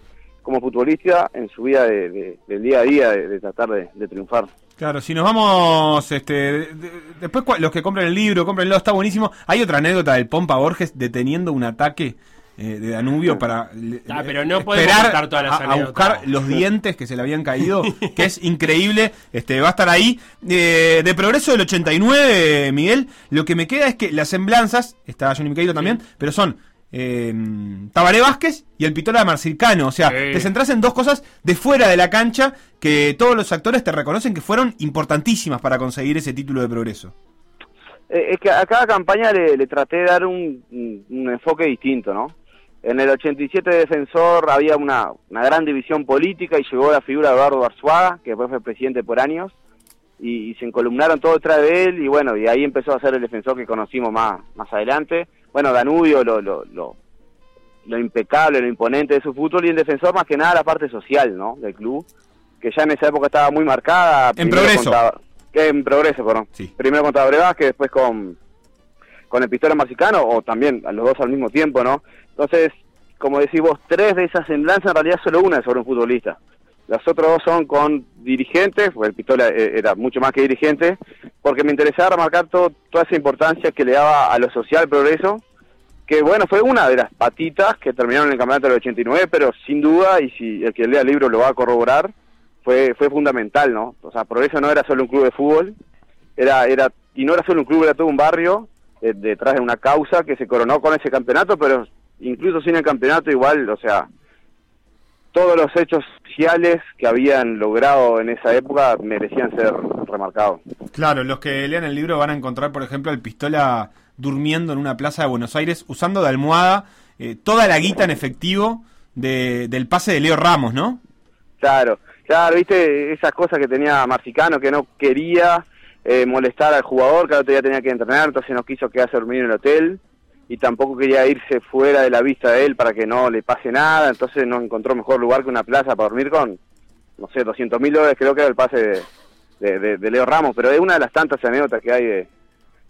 como futbolista, en su vida de, de- del día a día, de, tratar de triunfar. Claro, si nos vamos, este, de- de- después los que compren el libro, comprenlo, está buenísimo. Hay otra anécdota del Pompa Borges deteniendo un ataque eh, de Danubio para Ah, pero no esperar todas las a, a buscar los dientes que se le habían caído, <laughs> que es increíble. Este, va a estar ahí. Eh, de progreso del 89, Miguel, lo que me queda es que las semblanzas, está Johnny Micaído también, pero son eh, Tabaré Vázquez y el Pitola Marcilcano. O sea, Sí. te centrás en dos cosas de fuera de la cancha que todos los actores te reconocen que fueron importantísimas para conseguir ese título de progreso. Eh, es que a cada campaña le, le traté de dar un, un- un enfoque distinto, ¿no? En el 87 de defensor había una, una gran división política y llegó la figura de Eduardo Arzuaga, que después fue presidente por años, y, y se encolumnaron todo detrás de él, y bueno, y ahí empezó a ser el defensor que conocimos más, más adelante. Bueno, Danubio, lo, lo, lo, lo impecable, lo imponente de su fútbol, y el defensor más que nada la parte social, ¿no? Del club, que ya en esa época estaba muy marcada. En progreso. con que en progreso, perdón. Sí. Primero con Tabaré Vázquez, después con, con el Pistola Marcicano, o también a los dos al mismo tiempo, ¿no? Entonces, como decís vos, tres de esas semblanzas, en realidad solo una es sobre un futbolista. Las otras dos son con dirigentes, porque el Pistola eh, era mucho más que dirigente, porque me interesaba remarcar todo, toda esa importancia que le daba a lo social progreso, que bueno, fue una de las patitas que terminaron en el campeonato del 89, pero sin duda, y si el que lea el libro lo va a corroborar, fue, fue fundamental, ¿no? O sea, Progreso no era solo un club de fútbol, era, era, y no era solo un club, era todo un barrio eh, detrás de una causa que se coronó con ese campeonato, pero incluso sin el campeonato igual, o sea, todos los hechos sociales que habían logrado en esa época merecían ser remarcados. Claro, los que lean el libro van a encontrar, por ejemplo, al Pistola durmiendo en una plaza de Buenos Aires usando de almohada eh, toda la guita en efectivo de- del pase de Leo Ramos, ¿no? Claro, claro, viste esas cosas que tenía Marcicano que no quería eh, molestar al jugador, que al otro día tenía que entrenar, entonces no quiso quedarse a dormir en el hotel y tampoco quería irse fuera de la vista de él para que no le pase nada, entonces no encontró mejor lugar que una plaza para dormir con, no sé, 200 mil dólares creo que era el pase de, de- Leo Ramos, pero es una de las tantas anécdotas que hay de,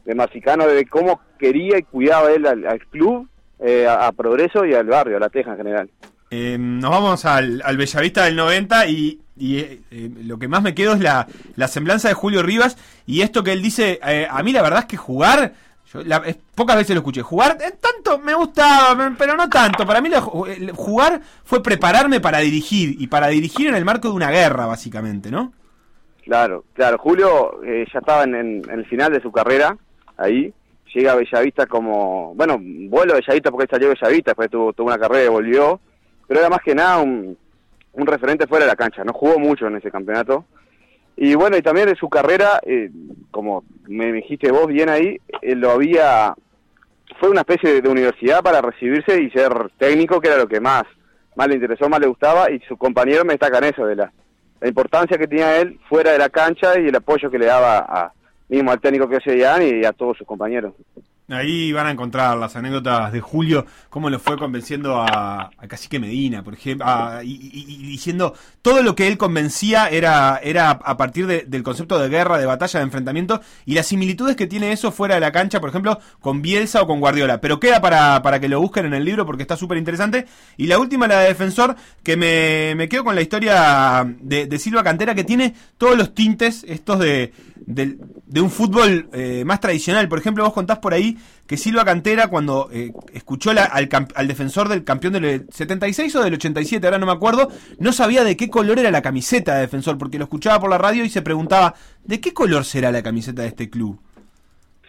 de de cómo quería y cuidaba él al, club, eh, a, a Progreso y al barrio, a La Teja en general. Eh, nos vamos al, al Bellavista del 90 y, y, eh, eh, lo que más me quedo es la, la semblanza de Julio Rivas y esto que él dice, eh, a mí la verdad es que jugar, yo la- es- pocas veces lo escuché, jugar eh, tanto me gustaba, pero no tanto, para mí el jugar fue prepararme para dirigir y para dirigir en el marco de una guerra básicamente, ¿no? Claro, claro. Julio eh, ya estaba en, el final de su carrera, ahí. Llega a Bellavista como, bueno, vuelo a Bellavista porque salió Bellavista, después tuvo, tuvo una carrera y volvió. Pero era más que nada un, un referente fuera de la cancha. No jugó mucho en ese campeonato. Y bueno, y también de su carrera, eh, como me dijiste vos bien ahí, eh, lo había... Fue una especie de, universidad para recibirse y ser técnico, que era lo que más, más le interesó, más le gustaba, y sus compañeros me destacan eso, de la, importancia que tenía él fuera de la cancha y el apoyo que le daba a, mismo al técnico que es Ian y a todos sus compañeros. Ahí van a encontrar las anécdotas de Julio, cómo lo fue convenciendo a, a Cacique Medina, por ejemplo, a- y, diciendo todo lo que él convencía era, era a partir de- del concepto de guerra, de batalla, de enfrentamiento, y las similitudes que tiene eso fuera de la cancha, por ejemplo, con Bielsa o con Guardiola. Pero queda para, para que lo busquen en el libro porque está súper interesante. Y la última, la de Defensor, que me, me quedo con la historia de, de Silva Cantera, que tiene todos los tintes estos de, del- de un fútbol eh, más tradicional. Por ejemplo, vos contás por ahí que Silva Cantera, cuando eh, escuchó la- al, al defensor del campeón del 76 o del 87, ahora no me acuerdo, no sabía de qué color era la camiseta de defensor, porque lo escuchaba por la radio y se preguntaba, ¿de qué color será la camiseta de este club?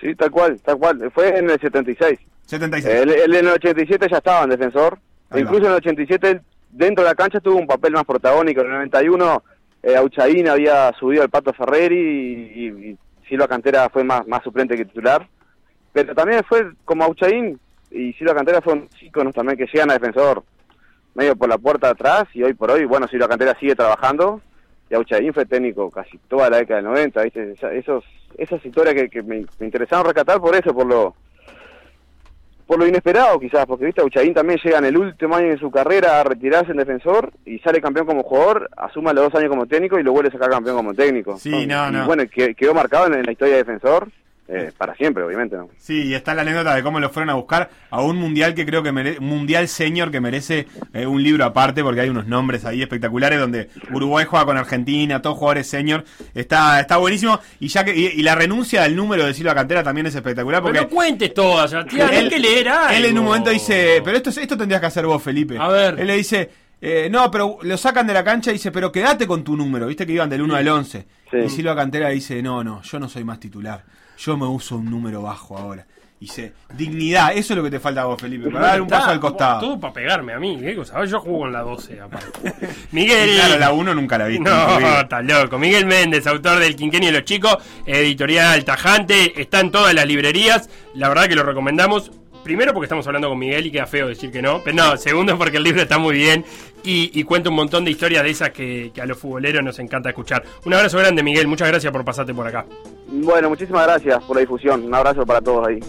Sí, tal cual, tal cual. Fue en el 76. 76. Él, él en el 87 ya estaba en defensor. Ahí va. Incluso en el 87, él, dentro de la cancha, tuvo un papel más protagónico. En el 91, eh, Auchaín había subido al Pato Ferreri y, y- Silva Cantera fue más, más suplente que titular. Pero también fue como Auchaín y Silva Cantera son íconos también que llegan a defensor medio por la puerta de atrás y hoy por hoy, bueno, Silva Cantera sigue trabajando y Auchaín fue técnico casi toda la década del 90, ¿viste? Esos, esas historias que, que me, me interesaron rescatar por eso, por lo por lo inesperado quizás, porque viste, Auchaín también llega en el último año de su carrera a retirarse en defensor y sale campeón como jugador, asuma los dos años como técnico y lo vuelve a sacar campeón como técnico. Sí, Son- no, y no. bueno, que- quedó marcado en, en la historia de defensor eh, para siempre, obviamente, ¿no? Sí, y está la anécdota de cómo lo fueron a buscar a un mundial que creo que merece, un mundial senior que merece eh, un libro aparte porque hay unos nombres ahí espectaculares donde Uruguay juega con Argentina, todos jugadores senior, está está buenísimo y ya que y, y la renuncia al número de Silva Cantera también es espectacular porque Pero no cuentes todas, Sebastián, hay que leer algo. él en un momento dice, pero esto es- esto tendrías que hacer vos, Felipe. A ver. Él le dice eh, no, pero lo sacan de la cancha y dice, pero quédate con tu número, viste que iban del 1 al 11. Sí. Y Silva Cantera dice, no, no, yo no soy más titular, yo me uso un número bajo ahora. Y dice, dignidad, eso es lo que te falta a vos, Felipe, para dar un paso al costado. Todo para pegarme a mí, ¿qué cosa? Yo juego en la 12, aparte. <laughs> Miguel. Y claro, la 1 nunca la viste. No, está loco. Miguel Méndez, autor del Quinquenio de los Chicos, editorial tajante, está en todas las librerías. La verdad que lo recomendamos. Primero porque estamos hablando con Miguel y queda feo decir que no. Pero no, segundo porque el libro está muy bien y, y cuenta un montón de historias de esas que, que a los futboleros nos encanta escuchar. Un abrazo grande, Miguel. Muchas gracias por pasarte por acá. Bueno, muchísimas gracias por la difusión. Un abrazo para todos ahí.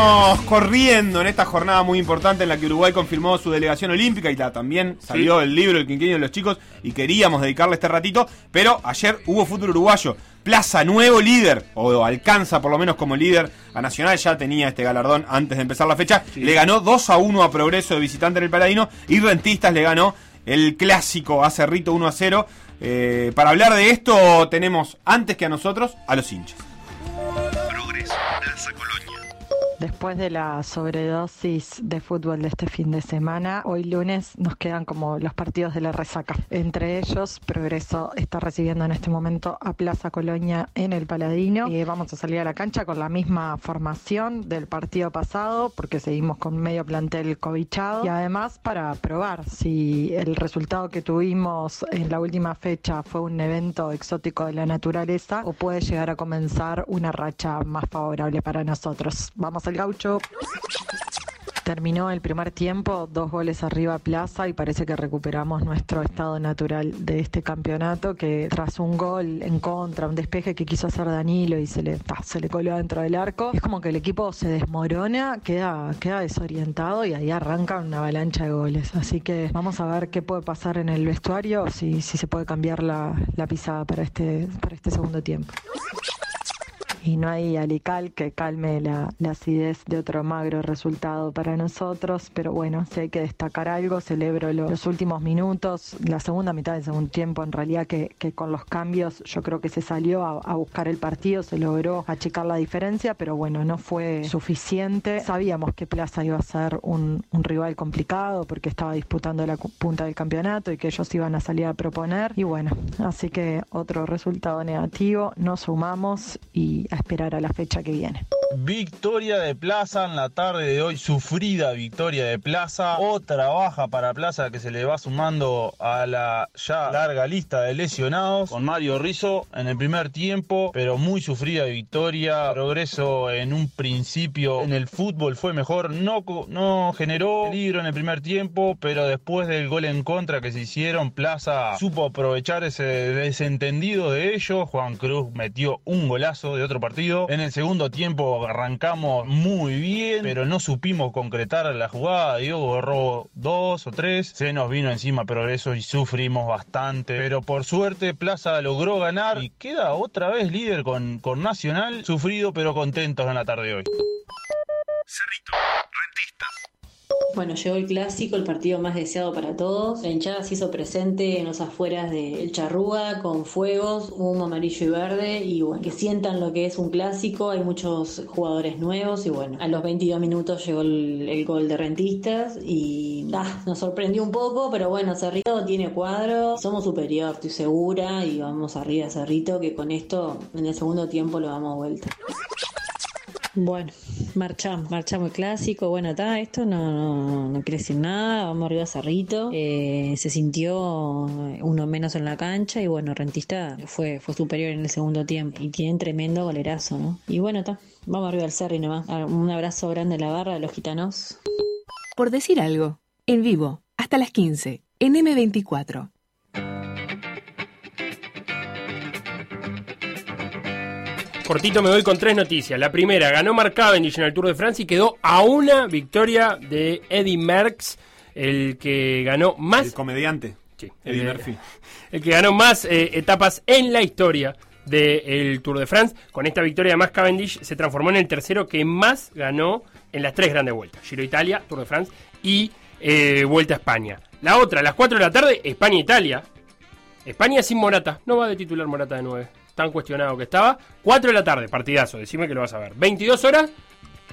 Seguimos corriendo en esta jornada muy importante en la que Uruguay confirmó su delegación olímpica y la, también salió el libro El Quinquenio de los Chicos y queríamos dedicarle este ratito, pero ayer hubo fútbol uruguayo. Plaza nuevo líder, o alcanza por lo menos como líder a Nacional, ya tenía este galardón antes de empezar la fecha. Le ganó 2 a 1 a Progreso de visitante en el Paladino y Rentistas le ganó el clásico a Cerrito 1 a 0. Eh, para hablar de esto tenemos antes que a nosotros a los hinchas. Después de la sobredosis de fútbol de este fin de semana, hoy lunes nos quedan como los partidos de la resaca. Entre ellos, Progreso está recibiendo en este momento a Plaza Colonia en el Paladino. Y vamos a salir a la cancha con la misma formación del partido pasado, porque seguimos con medio plantel cobichado. Y además para probar si el resultado que tuvimos en la última fecha fue un evento exótico de la naturaleza o puede llegar a comenzar una racha más favorable para nosotros. Vamos al gaucho. Terminó el primer tiempo, dos goles arriba Plaza y parece que recuperamos nuestro estado natural de este campeonato que tras un gol en contra, un despeje que quiso hacer Danilo y se le, se le coló dentro del arco, es como que el equipo se desmorona, queda, queda desorientado y ahí arranca una avalancha de goles. Así que vamos a ver qué puede pasar en el vestuario, si, si se puede cambiar la, la pisada para este, para este segundo tiempo y no hay alical que calme la, la acidez de otro magro resultado para nosotros, pero bueno, si hay que destacar algo, celebro lo- los últimos minutos, la segunda mitad del segundo tiempo, en realidad que, que con los cambios yo creo que se salió a, buscar el partido, se logró achicar la diferencia, pero bueno, no fue suficiente. Sabíamos que Plaza iba a ser un, un rival complicado porque estaba disputando la punta del campeonato y que ellos iban a salir a proponer, y bueno, así que otro resultado negativo, no sumamos y a esperar a la fecha que viene. Victoria de Plaza en la tarde de hoy, sufrida victoria de Plaza. Otra baja para Plaza que se le va sumando a la ya larga lista de lesionados. Con Mario Rizzo en el primer tiempo, pero muy sufrida victoria. Progreso en un principio en el fútbol fue mejor. No, no generó peligro en el primer tiempo, pero después del gol en contra que se hicieron, Plaza supo aprovechar ese desentendido de ellos. Juan Cruz metió un golazo de otro partido. En el segundo tiempo arrancamos muy bien, pero no supimos concretar la jugada. Diego borró dos o tres. Se nos vino encima progreso y sufrimos bastante. Pero por suerte Plaza logró ganar y queda otra vez líder con, con Nacional. Sufrido pero contentos en la tarde de hoy. Bueno, llegó el clásico, el partido más deseado para todos. La hinchada se hizo presente en los afueras del Charrúa con fuegos, humo amarillo y verde y bueno, que sientan lo que es un clásico. Hay muchos jugadores nuevos y bueno, a los 22 minutos llegó el, el gol de Rentistas y ah, nos sorprendió un poco, pero bueno, Cerrito tiene cuadro, somos superior, estoy segura y vamos arriba Cerrito que con esto en el segundo tiempo lo damos vuelta. Bueno, marchamos, marchamos el clásico. Bueno, está, esto no, no, no quiere decir nada. Vamos arriba a Cerrito. Eh, se sintió uno menos en la cancha y bueno, Rentista fue, fue superior en el segundo tiempo y tienen tremendo golerazo, ¿no? Y bueno, está, vamos arriba al Cerri nomás. Ah, Un abrazo grande a la barra de los gitanos. Por decir algo, en vivo, hasta las 15, en M24. Cortito me voy con tres noticias. La primera, ganó Mark Cavendish en el Tour de Francia y quedó a una victoria de Eddie Merckx, el que ganó más... El comediante. Sí, Eddie el, Murphy. <laughs> el que ganó más eh, etapas en la historia del Tour de France. Con esta victoria además Cavendish se transformó en el tercero que más ganó en las tres grandes vueltas. Giro Italia, Tour de France y eh, Vuelta a España. La otra, a las 4 de la tarde, España-Italia. España sin Morata. No va de titular Morata de 9. Tan cuestionado que estaba. 4 de la tarde, partidazo. Decime que lo vas a ver. 22 horas,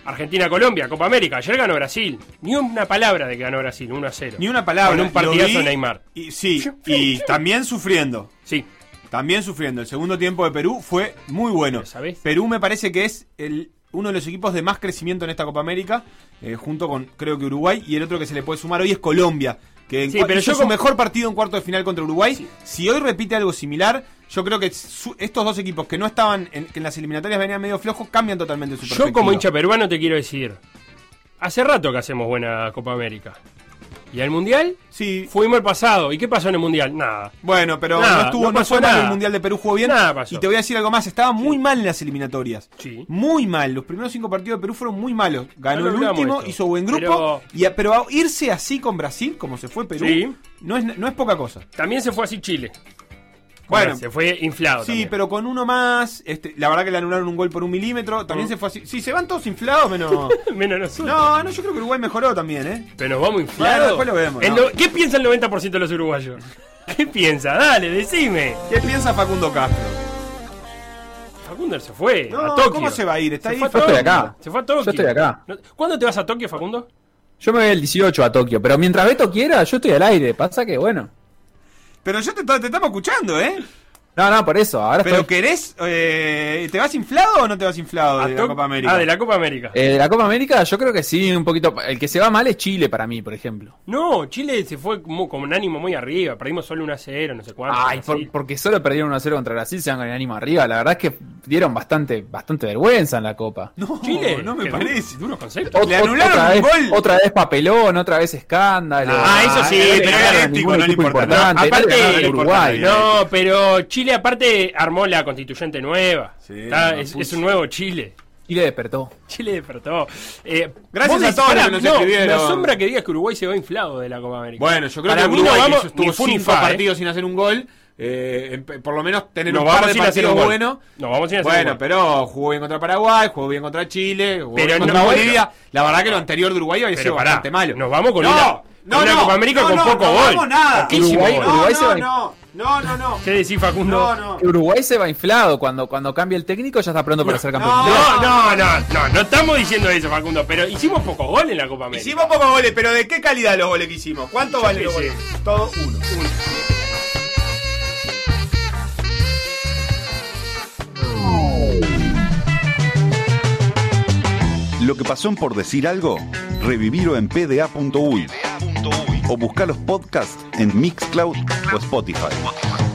Argentina-Colombia, Copa América. Ayer ganó Brasil. Ni una palabra de que ganó Brasil, 1 a 0. Ni una palabra. Con un partidazo vi Neymar. Y, sí, y también sufriendo. Sí. También sufriendo. El segundo tiempo de Perú fue muy bueno. Perú me parece que es el, uno de los equipos de más crecimiento en esta Copa América, eh, junto con creo que Uruguay, y el otro que se le puede sumar hoy es Colombia. Que en Sí, pero hizo yo su mejor partido en cuarto de final contra Uruguay. Si hoy repite algo similar, yo creo que su- estos dos equipos que no estaban en, que en las eliminatorias venían medio flojos cambian totalmente su Yo perspectiva. como hincha peruano te quiero decir, hace rato que hacemos buena Copa América. ¿Y al Mundial? Sí. Fuimos el pasado. ¿Y qué pasó en el Mundial? Nada. Bueno, pero Nada, no estuvo, no, pasó mal nada. el Mundial de Perú, jugó bien. Nada pasó. Y te voy a decir algo más, estaba muy mal en las eliminatorias. Sí. Muy mal. Los primeros cinco partidos de Perú fueron muy malos. Ganó No el último, esto. hizo buen grupo. Pero- y a- pero a- irse así con Brasil, como se fue Perú, Sí. no, es, no es poca cosa. También se fue así Chile. Bueno, se fue inflado. Sí, también. pero con uno más, este, la verdad que le anularon un gol por un milímetro. También Mm. se fue así. Sí, se van todos inflados, menos. <laughs> Menos nosotros. no, no, yo creo que Uruguay mejoró también, ¿eh? Pero nos vamos Bueno, inflados. después lo vemos, ¿Qué piensa el 90% de los uruguayos? <laughs> ¿Qué piensa? Dale, decime. ¿Qué piensa Facundo Castro? Facundo se fue No, a Tokio. ¿cómo se va a ir? Está ahí fue a Yo estoy Tokio. acá. Se fue a Tokio. Yo estoy acá. ¿Cuándo te vas a Tokio, Facundo? Yo me voy el 18 a Tokio, pero mientras Beto quiera, yo estoy al aire. Pasa que, bueno. Pero yo te, estamos escuchando, ¿eh? No, no, por eso. Ahora ¿Pero estoy- querés? eh, ¿Te vas inflado o no te vas inflado de la Copa América? Ah, de la Copa América. Eh, de la Copa América, yo creo que sí, un poquito. El que se va mal es Chile para mí, por ejemplo. No, Chile se fue como, con un ánimo muy arriba. Perdimos solo 1 a 0, no sé cuánto. Ay, por- porque solo perdieron 1-0 contra Brasil, se van con el ánimo arriba. La verdad es que dieron bastante, bastante vergüenza en la Copa. No, Chile, no me parece. du- Duros conceptos. Ot- Le ot- anularon otra un vez, gol. Otra vez papelón, otra vez escándalo. Ah, eso sí, pero ganaron a ético, no le importa. no Aparte, a Uruguay. no, pero Chile aparte armó la constituyente nueva. Está- no, es, un nuevo Chile. Chile despertó. Chile despertó. Eh, Gracias vos a todos los que nos no, escribieron. Me asombra que digas que Uruguay se va inflado de la Copa América. Bueno, yo creo Para que mí Uruguay no vamos estuvo ni cinco ¿eh? partidos sin hacer un gol. eh, en- por lo menos tener Nos un par vamos de sin hacer partidos un gol. buenos. Nos vamos sin hacer un Bueno, gol. pero jugó bien contra Paraguay, jugó bien contra Chile, jugó Pero bien no- contra bueno. Bolivia. La verdad que lo anterior de Uruguay había Pero sido pará, bastante malo. nos vamos con no, una- no, con una no, Copa América no, con no, poco no gol. vamos nada. Poquísimo Uruguay- gol. No, Uruguay se no, va- no, no, no, no. ¿Qué decís, Facundo? No, no. Uruguay se va inflado. Cuando, cuando cambia el técnico ya está pronto para ser campeón. No, no, no, no, no estamos diciendo eso, Facundo, pero hicimos pocos goles en la Copa América. Hicimos pocos goles, pero ¿de qué calidad los goles que hicimos? ¿Cuánto valen los goles? Todo uno. Lo que pasó en por decir algo, revivirlo en pda.uy o buscar los podcasts en Mixcloud o Spotify.